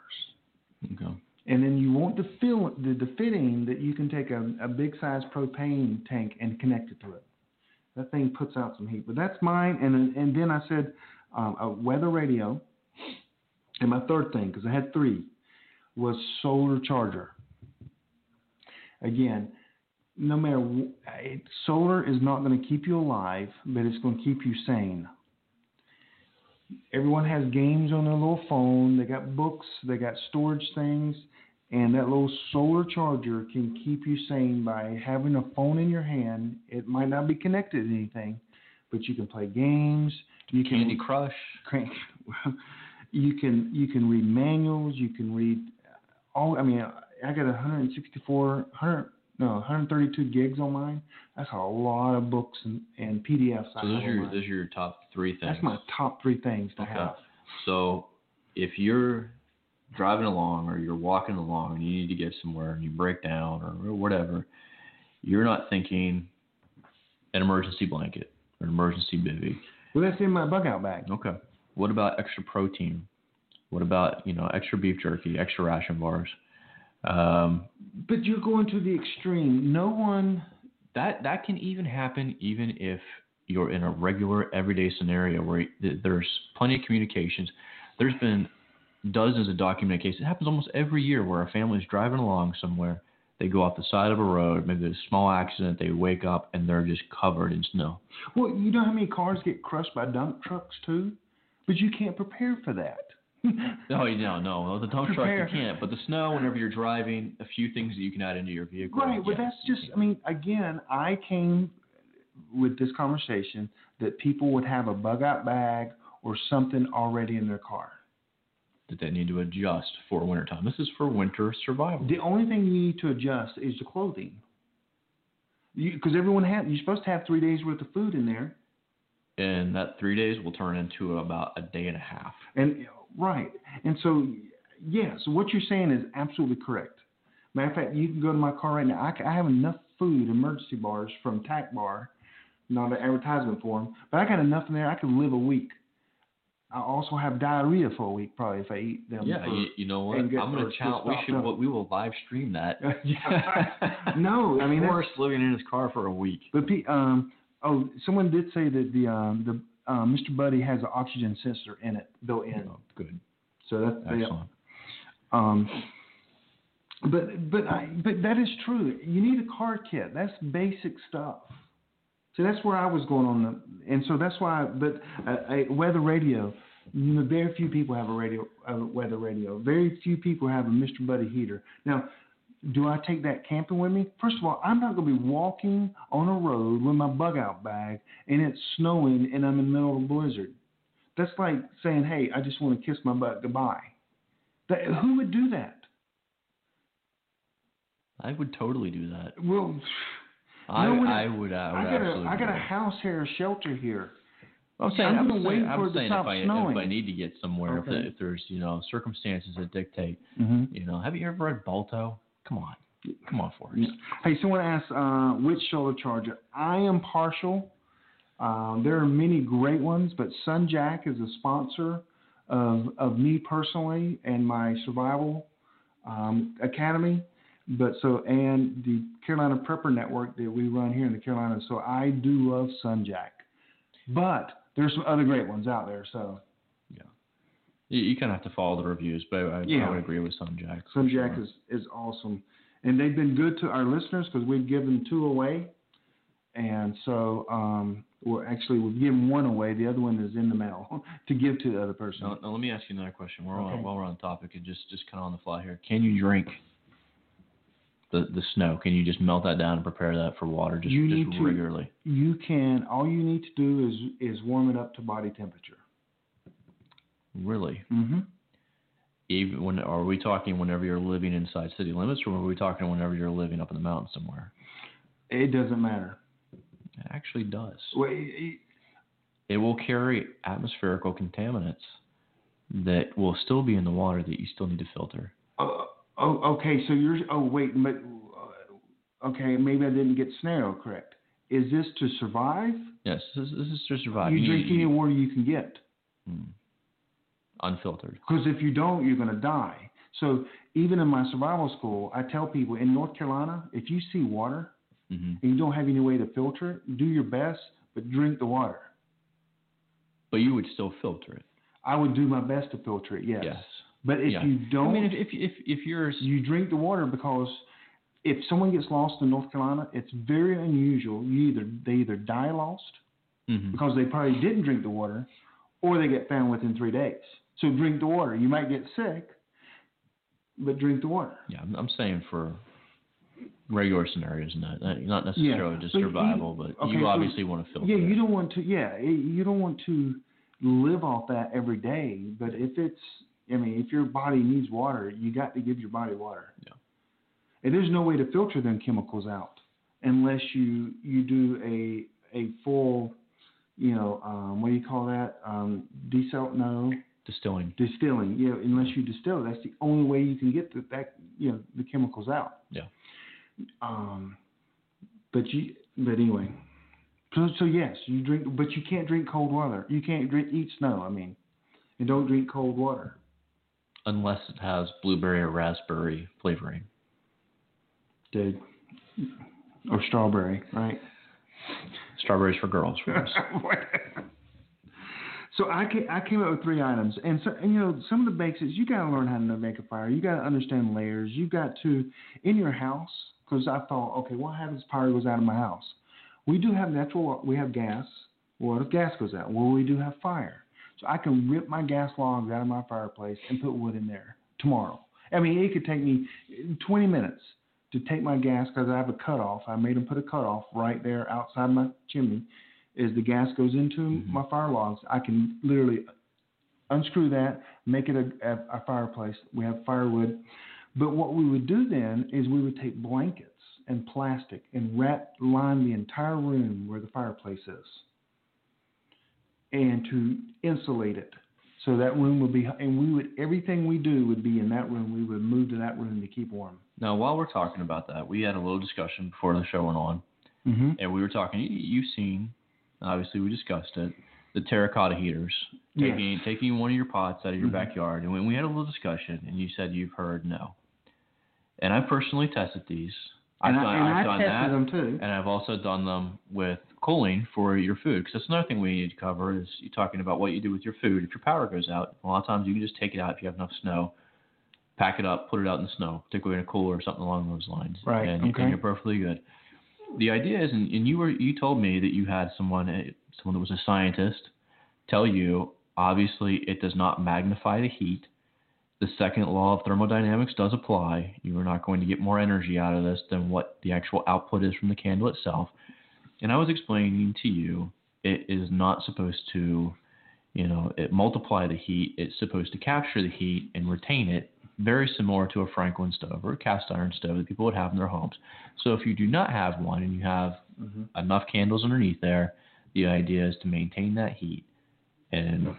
Okay. And then you want the fill the, the fitting that you can take a, a big size propane tank and connect it to it. That thing puts out some heat. But that's mine. And and then I said um, a weather radio. And my third thing, because I had three, was solar charger. Again, no matter it, solar is not going to keep you alive, but it's going to keep you sane. Everyone has games on their little phone. They got books. They got storage things, and that little solar charger can keep you sane by having a phone in your hand. It might not be connected to anything, but you can play games. You can Candy Crush. Crank. You can you can read manuals. You can read all. I mean, I got 164, 100, no, 132 gigs on mine. That's a lot of books and, and PDFs. I So those are your those are your top three things. That's my top three things to Okay. have. So if you're driving along or you're walking along and you need to get somewhere and you break down or, or whatever, you're not thinking an emergency blanket or an emergency bivy. Well, that's in my bug out bag. Okay. What about extra protein? What about you know extra beef jerky, extra ration bars? Um, But you're going to the extreme. No one. that that can even happen even if you're in a regular everyday scenario where there's plenty of communications. There's been dozens of documented cases. It happens almost every year where a family's driving along somewhere. They go off the side of a road, maybe there's a small accident. They wake up and they're just covered in snow. Well, you know how many cars get crushed by dump trucks too, but you can't prepare for that. Oh, no, you no, no. The dump truck you can't, but the snow. Whenever you're driving, a few things that you can add into your vehicle. Right, but yes, that's just. I mean, again, I came with this conversation that people would have a bug out bag or something already in their car. That they need to adjust for wintertime. This is for winter survival. The only thing you need to adjust is the clothing. Because everyone has, you're supposed to have three days worth of food in there. and that three days will turn into about a day and a half. And right, and so yes, what you're saying is absolutely correct. Matter of fact, you can go to my car right now. I, I have enough food, emergency bars from Tac Bar, not an advertisement for them, but I got enough in there. I could live a week. I also have diarrhea for a week probably if I eat them. Yeah, you, you know what? I'm gonna challenge. We should. We will live stream that. No, I mean, Forrest living in his car for a week. But um, oh, someone did say that the um, the uh, Mr. Buddy has an oxygen sensor in it built in. Oh, good. So that's Excellent. Um, but but I, but that is true. You need a car kit. That's basic stuff. So that's where I was going on, the, and so that's why. but uh, a, a weather radio. Very few people have a radio, a weather radio. Very few people have a Mr. Buddy heater. Now, do I take that camping with me? First of all, I'm not going to be walking on a road with my bug out bag and it's snowing and I'm in the middle of a blizzard. That's like saying, "Hey, I just want to kiss my butt goodbye." That, who would do that? I would totally do that. Well, I, know? I would. I would I got a, absolutely. I got a house here, a shelter here. I'm saying, I'm gonna saying, wait I'm for it to saying stop if I snowing. if I need to get somewhere, if, Okay. the, if there's you know circumstances that dictate, Mm-hmm. you know, have you ever read Balto? Come on, come on, Forrest. Hey, someone asked uh, which shoulder charger. I am partial. Um, there are many great ones, but Sunjack is a sponsor of of me personally and my survival um, academy. But so and the Carolina Prepper Network that we run here in the Carolinas. So I do love Sunjack, but there's some other great ones out there. So You, you kind of have to follow the reviews, but I, Yeah. I would agree with Sunjack. for Sunjack sure. is is awesome, and they've been good to our listeners because we've given two away, and so um, we're actually we've given one away. The other one is in the mail to give to the other person. Now, now let me ask you another question. We're Okay. on, while we're on topic, and just just kind of on the fly here. Can you drink the the snow? Can you just melt that down and prepare that for water just You just need to- regularly? You can. All you need to do is is warm it up to body temperature. Really? Mm-hmm. Even when are we talking whenever you're living inside city limits, or are we talking whenever you're living up in the mountains somewhere? It doesn't matter. It actually does. Well, it- It will carry atmospherical contaminants that will still be in the water that you still need to filter. uh, oh, okay. So you're. Oh, wait. But, okay, maybe I didn't get scenario correct. Is this to survive? Yes, this, this is to survive. You drink any water you can get. Hmm. unfiltered. Because if you don't, you're going to die. So even in my survival school, I tell people in North Carolina, if you see water hmm and you don't have any way to filter it, do your best, but drink the water. But you would still filter it. I would do my best to filter it, yes. Yes. But if Yeah. you don't, I mean, if if if, if you're you drink the water because if someone gets lost in North Carolina, it's very unusual. You either they either die lost Mhm. because they probably didn't drink the water, or they get found within three days. So drink the water. You might get sick, but drink the water. yeah, I'm, I'm saying for regular scenarios, not not necessarily Yeah. just But you- survival, but okay, you so- obviously want to filter. Yeah, you don't want to. Yeah, you don't want to live off that every day. But if it's, I mean, if your body needs water, you got to give your body water. Yeah. And there's no way to filter them chemicals out unless you you do a a full, you know, um, what do you call that? Um, desal? No, distilling. distilling. Yeah, unless you distill, that's the only way you can get the, that you know the chemicals out. Yeah. Um, but you, but anyway, so so yes, you drink, but you can't drink cold water. You can't drink eat snow. I mean, and don't drink cold water. Unless it has blueberry or raspberry flavoring. Dude. Or strawberry, right? Strawberries for girls. For us. so I came, I came up with three items, and so and you know some of the basics you got to learn how to make a fire. You got to understand layers. You got to in your house because I thought, okay, what happens if power goes out of my house? We do have natural. We have gas. What if gas goes out? Well, we do have fire. So I can rip my gas logs out of my fireplace and put wood in there tomorrow. I mean, it could take me 20 minutes to take my gas because I have a cutoff. I made them put a cutoff right there outside my chimney. As the gas goes into mm-hmm. my fire logs, I can literally unscrew that, make it a, a, a fireplace. We have firewood. But what we would do then is we would take blankets and plastic and wrap line the entire room where the fireplace is, and to insulate it. So that room would be, and we would everything we do would be in that room. We would move to that room to keep warm. Now, while we're talking about that, we had a little discussion before the show went on, Mm-hmm. and we were talking. you- You've seen, obviously, we discussed it. The terracotta heaters, Yes. taking taking one of your pots out of your Mhm. backyard, and when we had a little discussion, and you said you've heard no, and I personally tested these. I've And done, I done tested that, them too. and I've also done them with cooling for your food. Because that's another thing we need to cover is you talking about what you do with your food. If your power goes out, a lot of times you can just take it out if you have enough snow, pack it up, put it out in the snow, particularly in a cooler or something along those lines. Right, And, okay. and you're perfectly good. The idea is, and, and you were you told me that you had someone uh, someone that was a scientist tell you obviously it does not magnify the heat. The second law of thermodynamics does apply. You are not going to get more energy out of this than what the actual output is from the candle itself. And I was explaining to you, it is not supposed to, you know, it multiply the heat. It's supposed to capture the heat and retain it, very similar to a Franklin stove or a cast iron stove that people would have in their homes. So if you do not have one and you have enough candles underneath there, the idea is to maintain that heat and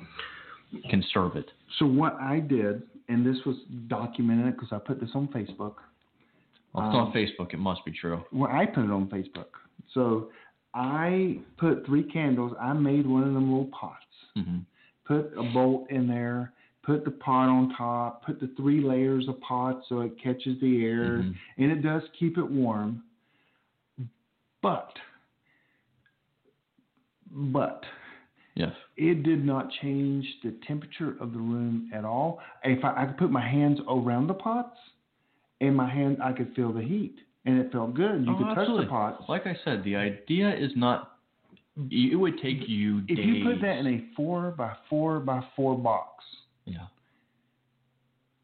conserve it. So what I did, and this was documented because I put this on Facebook. Well, it's Um, on Facebook. It must be true. Well, I put it on Facebook. So I put three candles. I made one of them little pots. hmm Put a bolt in there. Put the pot on top. Put the three layers of pot so it catches the air, Mhm. and it does keep it warm. But, but Yes. it did not change the temperature of the room at all. If I, I could put my hands around the pots, and my hand, I could feel the heat, and it felt good. You Oh, could touch absolutely. the pots. Like I said, the idea is not. It would take you If days. you put that in a four by four by four box, yeah.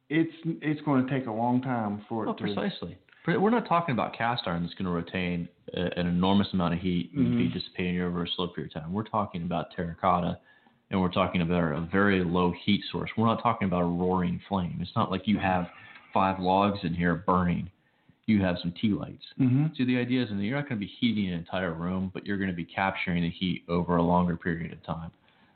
it's it's going to take a long time for it Well, to. precisely. We're not talking about cast iron that's going to retain a, an enormous amount of heat and be Mhm. dissipating over a slow period of time. We're talking about terracotta, and we're talking about a very low heat source. We're not talking about a roaring flame. It's not like you have five logs in here burning. You have some tea lights. hmm See, the idea is that you're not going to be heating an entire room, but you're going to be capturing the heat over a longer period of time.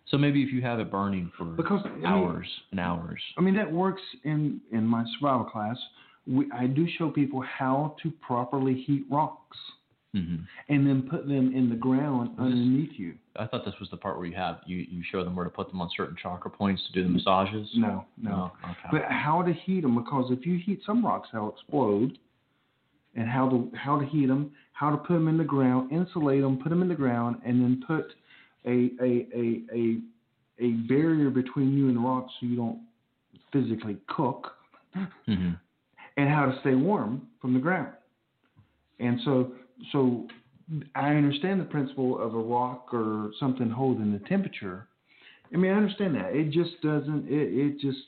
So maybe if you have it burning for Because, I mean- hours and hours. I mean that works in in my survival class. We, I do show people how to properly heat rocks, hmm and then put them in the ground This- underneath you. I thought this was the part where you have you, you show them where to put them on certain chakra points to do the massages. No, no. Oh, okay. But how to heat them? Because if you heat some rocks, they'll explode. And how to how to heat them, how to put them in the ground, insulate them, put them in the ground, and then put a a a a, a barrier between you and the rocks so you don't physically cook, hmm and how to stay warm from the ground. And so so I understand the principle of a rock or something holding the temperature. I mean, I understand that. It just doesn't. It it just.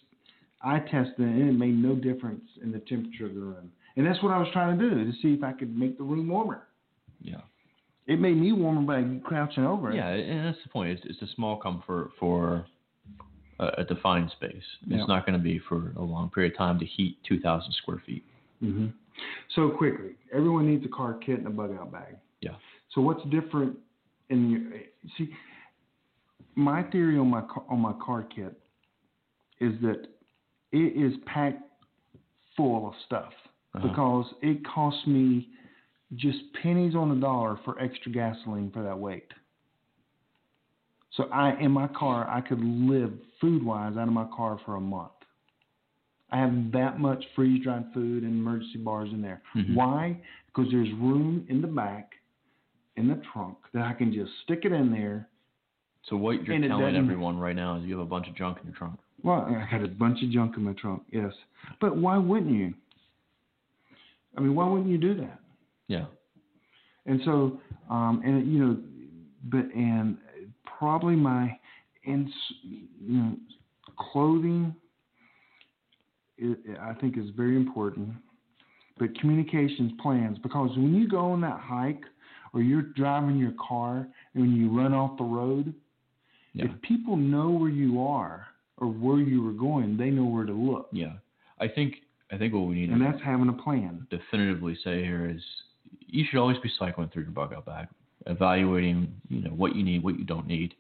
I tested it and it made no difference in the temperature of the room. And that's what I was trying to do to see if I could make the room warmer. Yeah. It made me warmer by crouching over it. Yeah, and that's the point. It's, it's a small comfort for a, a defined space. Yeah. It's not going to be for a long period of time to heat 2,000 square feet. Mm-hmm. So quickly, everyone needs a car kit and a bug out bag. Yeah. So what's different in your see? My theory on my on my car kit is that it is packed full of stuff Uh-huh. because it costs me just pennies on the dollar for extra gasoline for that weight. So I in my car I could live food wise out of my car for a month. I have that much freeze dried food and emergency bars in there. Mhm. Why? Because there's room in the back, in the trunk, that I can just stick it in there. So what you're telling everyone right now is you have a bunch of junk in your trunk. Well, I got a bunch of junk in my trunk, yes. But why wouldn't you? I mean, why wouldn't you do that? Yeah. And so, um, and you know, but and probably my, and you know, clothing, i I think is very important. But communications plans, because when you go on that hike, or you're driving your car, and when you run off the road, Yeah. if people know where you are or where you were going, they know where to look, Yeah. I think I think what we need and to that's having a plan. definitively say here is you should always be cycling through your bug out bag, evaluating, you know, what you need, what you don't need.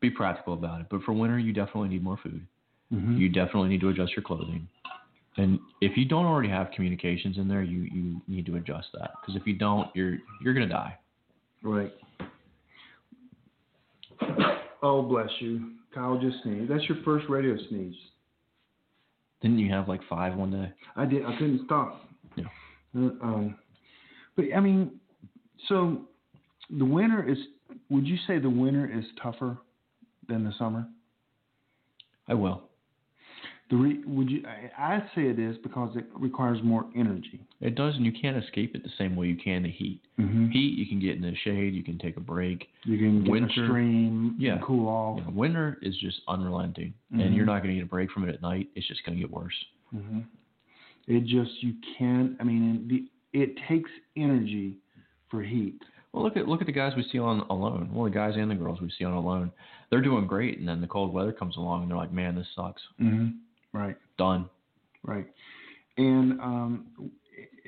Be practical about it. But for winter you definitely need more food. Mhm. You definitely need to adjust your clothing. And if you don't already have communications in there, you, you need to adjust that. Because if you don't, you're you're gonna die. Right. Oh, bless you. Kyle just sneezed. That's your first radio sneeze. Didn't you have like five one day? I did. I couldn't stop. Yeah. Uh, um, but I mean, so the winter is. Would you say the winter is tougher than the summer? I will. The re, would you? I, I'd say it is because it requires more energy. It does, and you can't escape it the same way you can the heat. Mm-hmm. Heat, you can get in the shade, you can take a break. You can get Winter, a stream, yeah. cool off. Know, winter is just unrelenting, Mhm. and you're not going to get a break from it at night. It's just going to get worse. hmm It just you can't. I mean, the it takes energy for heat. Well, look at look at the guys we see on Alone. Well, the guys and the girls we see on Alone, they're doing great, and then the cold weather comes along, and they're like, "Man, this sucks." Mm-hmm. Right. Done. Right. And um,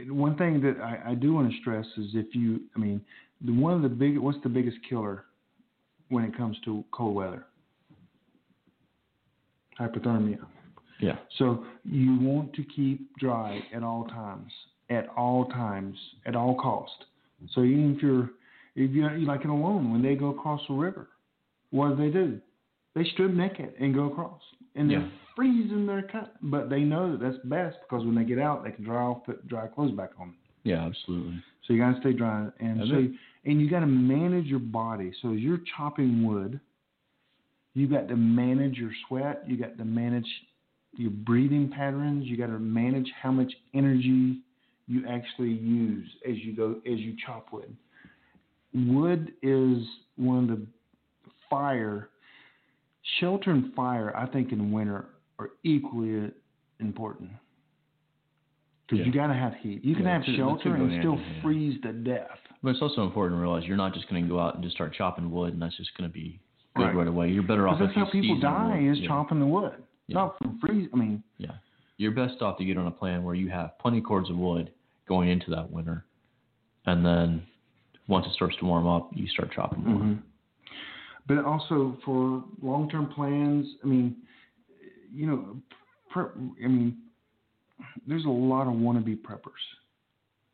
one thing that I, I do want to stress is if you, I mean, the, one of the big, what's the biggest killer when it comes to cold weather? Hypothermia. Yeah. So you want to keep dry at all times, at all times, at all cost. So even if you're, if you're like in a alone, when they go across the river, what do they do? They strip naked and go across, and they're Yeah. freezing their cut. But they know that that's best because when they get out, they can dry off, put dry clothes back on. Yeah, absolutely. So you gotta stay dry, and That's so it. and you gotta manage your body. So as you're chopping wood, you got to manage your sweat. You got to manage your breathing patterns. You got to manage how much energy you actually use as you go as you chop wood. Wood is one of the fire, shelter and fire. I think in winter are equally important because Yeah. you got to have heat. You can Yeah, have two- shelter and still hand. freeze to death. But it's also important to realize you're not just going to go out and just start chopping wood, and that's just going to be good Right. right, away. You're better off. That's how people die is yeah. chopping the wood, Yeah. not from freeze. I mean, Yeah. You're best off to get on a plan where you have plenty of cords of wood going into that winter, and then once it starts to warm up, you start chopping more. mhm. But also for long-term plans. I mean, you know, prep, I mean, there's a lot of wannabe preppers.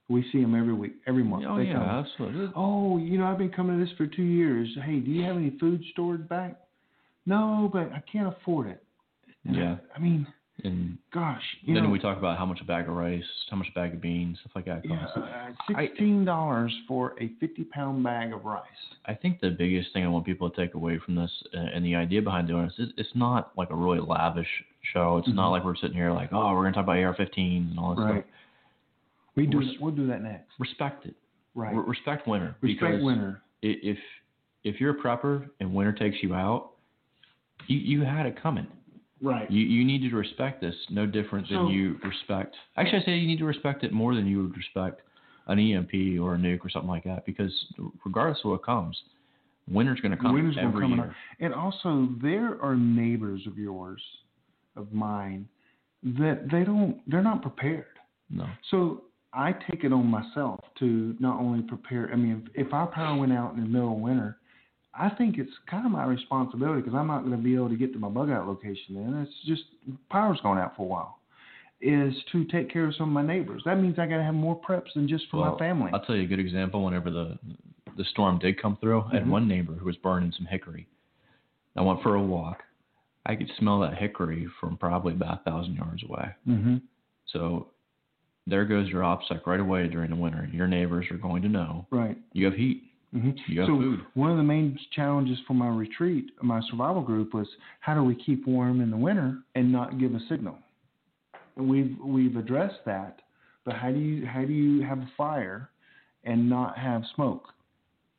We see them every week, every month. Oh They yeah, come. absolutely. Oh, you know, I've been coming to this for two years. Hey, do you have any food stored back? No, but I can't afford it. And I- Yeah. I mean, And gosh, you then know, we talk about how much a bag of rice, how much a bag of beans, stuff like that yeah, uh, sixteen dollars for a fifty-pound bag of rice. I think the biggest thing I want people to take away from this uh, and the idea behind doing this is it's not like a really lavish show. It's not Mhm. like we're sitting here like, oh, we're going to talk about AR-15 and all this Right. stuff. We do. Res- We'll do that next. Respect it. Right. Re- respect winter. Respect winter. If if you're a prepper and winter takes you out, you you had it coming. Right. You you need to respect this no different than So- you respect. Actually, I say you need to respect it more than you would respect an EMP or a nuke or something like that because regardless of what comes, winter's going to come Winter's gonna every come year. And also, there are neighbors of yours, of mine, that they don't. They're not prepared. No. So I take it on myself to not only prepare. I mean, if, if our power went out in the middle of winter, I think it's kind of my responsibility because I'm not going to be able to get to my bug out location. Then it's just power's going out for a while. Is to take care of some of my neighbors. That means I got to have more preps than just for Well, my family. I'll tell you a good example. Whenever the the storm did come through, I had Mhm. one neighbor who was burning some hickory. I went for a walk. I could smell that hickory from probably about a thousand yards away. Mm-hmm. So there goes your OPSEC right away during the winter. Your neighbors are going to know Right. you have heat. Hmm got so food. one of the main challenges for my retreat, my survival group, was how do we keep warm in the winter and not give a signal? And we've we've addressed that, but how do you how do you have a fire and not have smoke?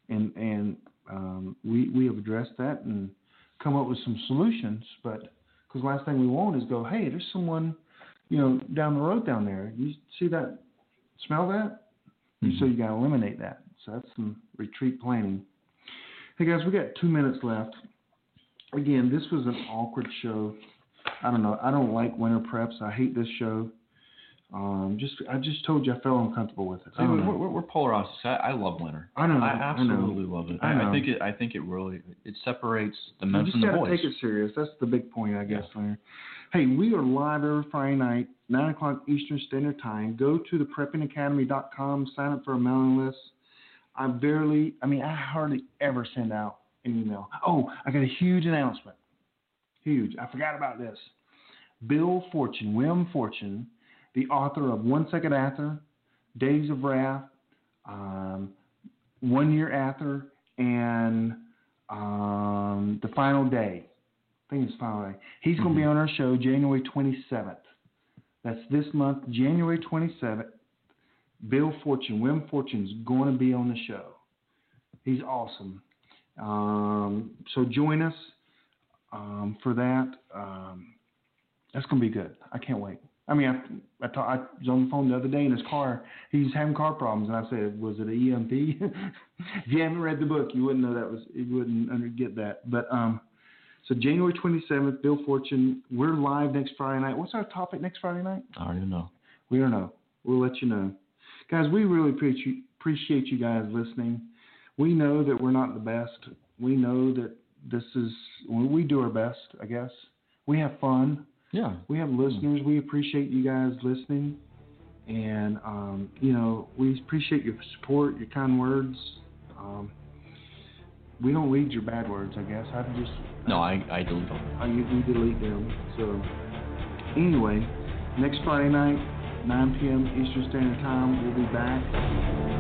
And and um, we we have addressed that and come up with some solutions. But because last thing we want is go, hey, there's someone, you know, down the road down there. You see that? Smell that? So you got to eliminate that. So that's some retreat planning. Hey guys, we got two minutes left. Again, this was an awkward show. I don't know. I don't like winter preps. I hate this show. Um, just I just told you I felt uncomfortable with it. I See, we're, we're, we're polar opposites. I, I love winter. I know, I I know. absolutely love it. I I, think it. I think it really it separates the men from the gotta boys. take it serious. That's the big point, I guess. Larry. Hey, we are live every Friday night, nine o'clock Eastern Standard Time. Go to the preppingacademy.com, sign up for a mailing list. I barely, I mean, I hardly ever send out an email. Oh, I got a huge announcement. Huge. I forgot about this. Bill Forstchen, William Forstchen, the author of One Second After, Days of Wrath, um, one year after, and um, the final day. I think it's final day. He's going to be on our show January 27th. That's this month, January 27th. Bill Forstchen, Wim Forstchen's going to be on the show. He's awesome. Um, so join us um, for that. Um, that's going to be good. I can't wait. I mean, I, I, I was on the phone the other day in his car. He's having car problems, and I said, "Was it an EMP?" if you haven't read the book, you wouldn't know that was. You wouldn't get that. But um, so January 27th, Bill Forstchen. We're live next Friday night. What's our topic next Friday night? I don't even know. We don't know. We'll let you know, guys. We really appreciate you guys listening. We know that we're not the best. We know that this is we do our best. I guess we have fun yeah. We have listeners. We appreciate you guys listening. And, um, you know, we appreciate your support, your kind words. Um, we don't read your bad words, I guess. I just. No, I, I delete them. I usually delete them. So, anyway, next Friday night, 9 p.m. Eastern Standard Time, we'll be back.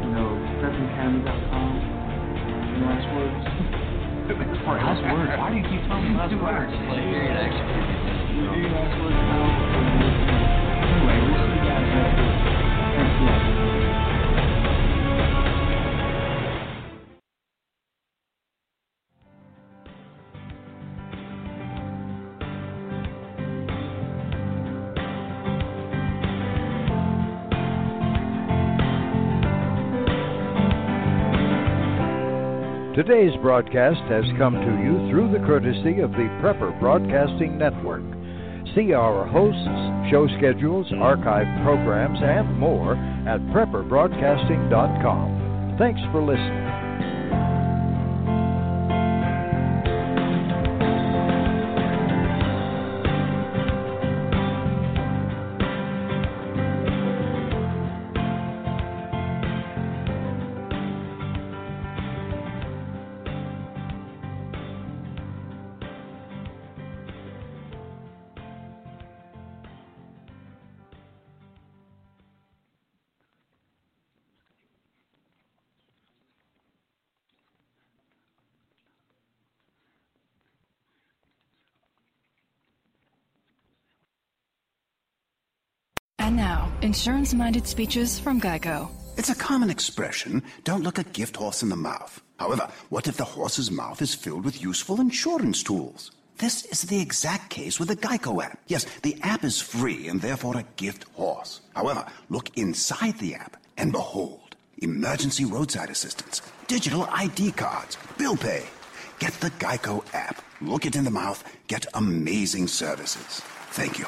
You know, preppingacademy.com. Any last words? last words? Why do you keep telling me last words? Like, Today's broadcast has come to you through the courtesy of the Prepper Broadcasting Network. See our hosts, show schedules, archived programs, and more at prepperbroadcasting.com. Thanks for listening. Now, insurance minded speeches from Geico. It's a common expression don't look a gift horse in the mouth. However, what if the horse's mouth is filled with useful insurance tools? This is the exact case with the Geico app. Yes, the app is free and therefore a gift horse. However, look inside the app and behold emergency roadside assistance, digital ID cards, bill pay. Get the Geico app. Look it in the mouth. Get amazing services. Thank you.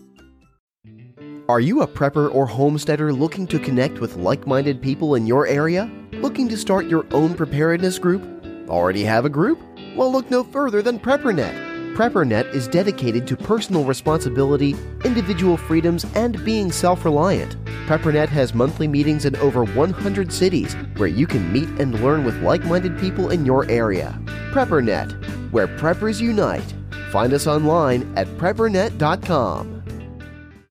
Are you a prepper or homesteader looking to connect with like minded people in your area? Looking to start your own preparedness group? Already have a group? Well, look no further than PrepperNet. PrepperNet is dedicated to personal responsibility, individual freedoms, and being self reliant. PrepperNet has monthly meetings in over 100 cities where you can meet and learn with like minded people in your area. PrepperNet, where preppers unite. Find us online at preppernet.com.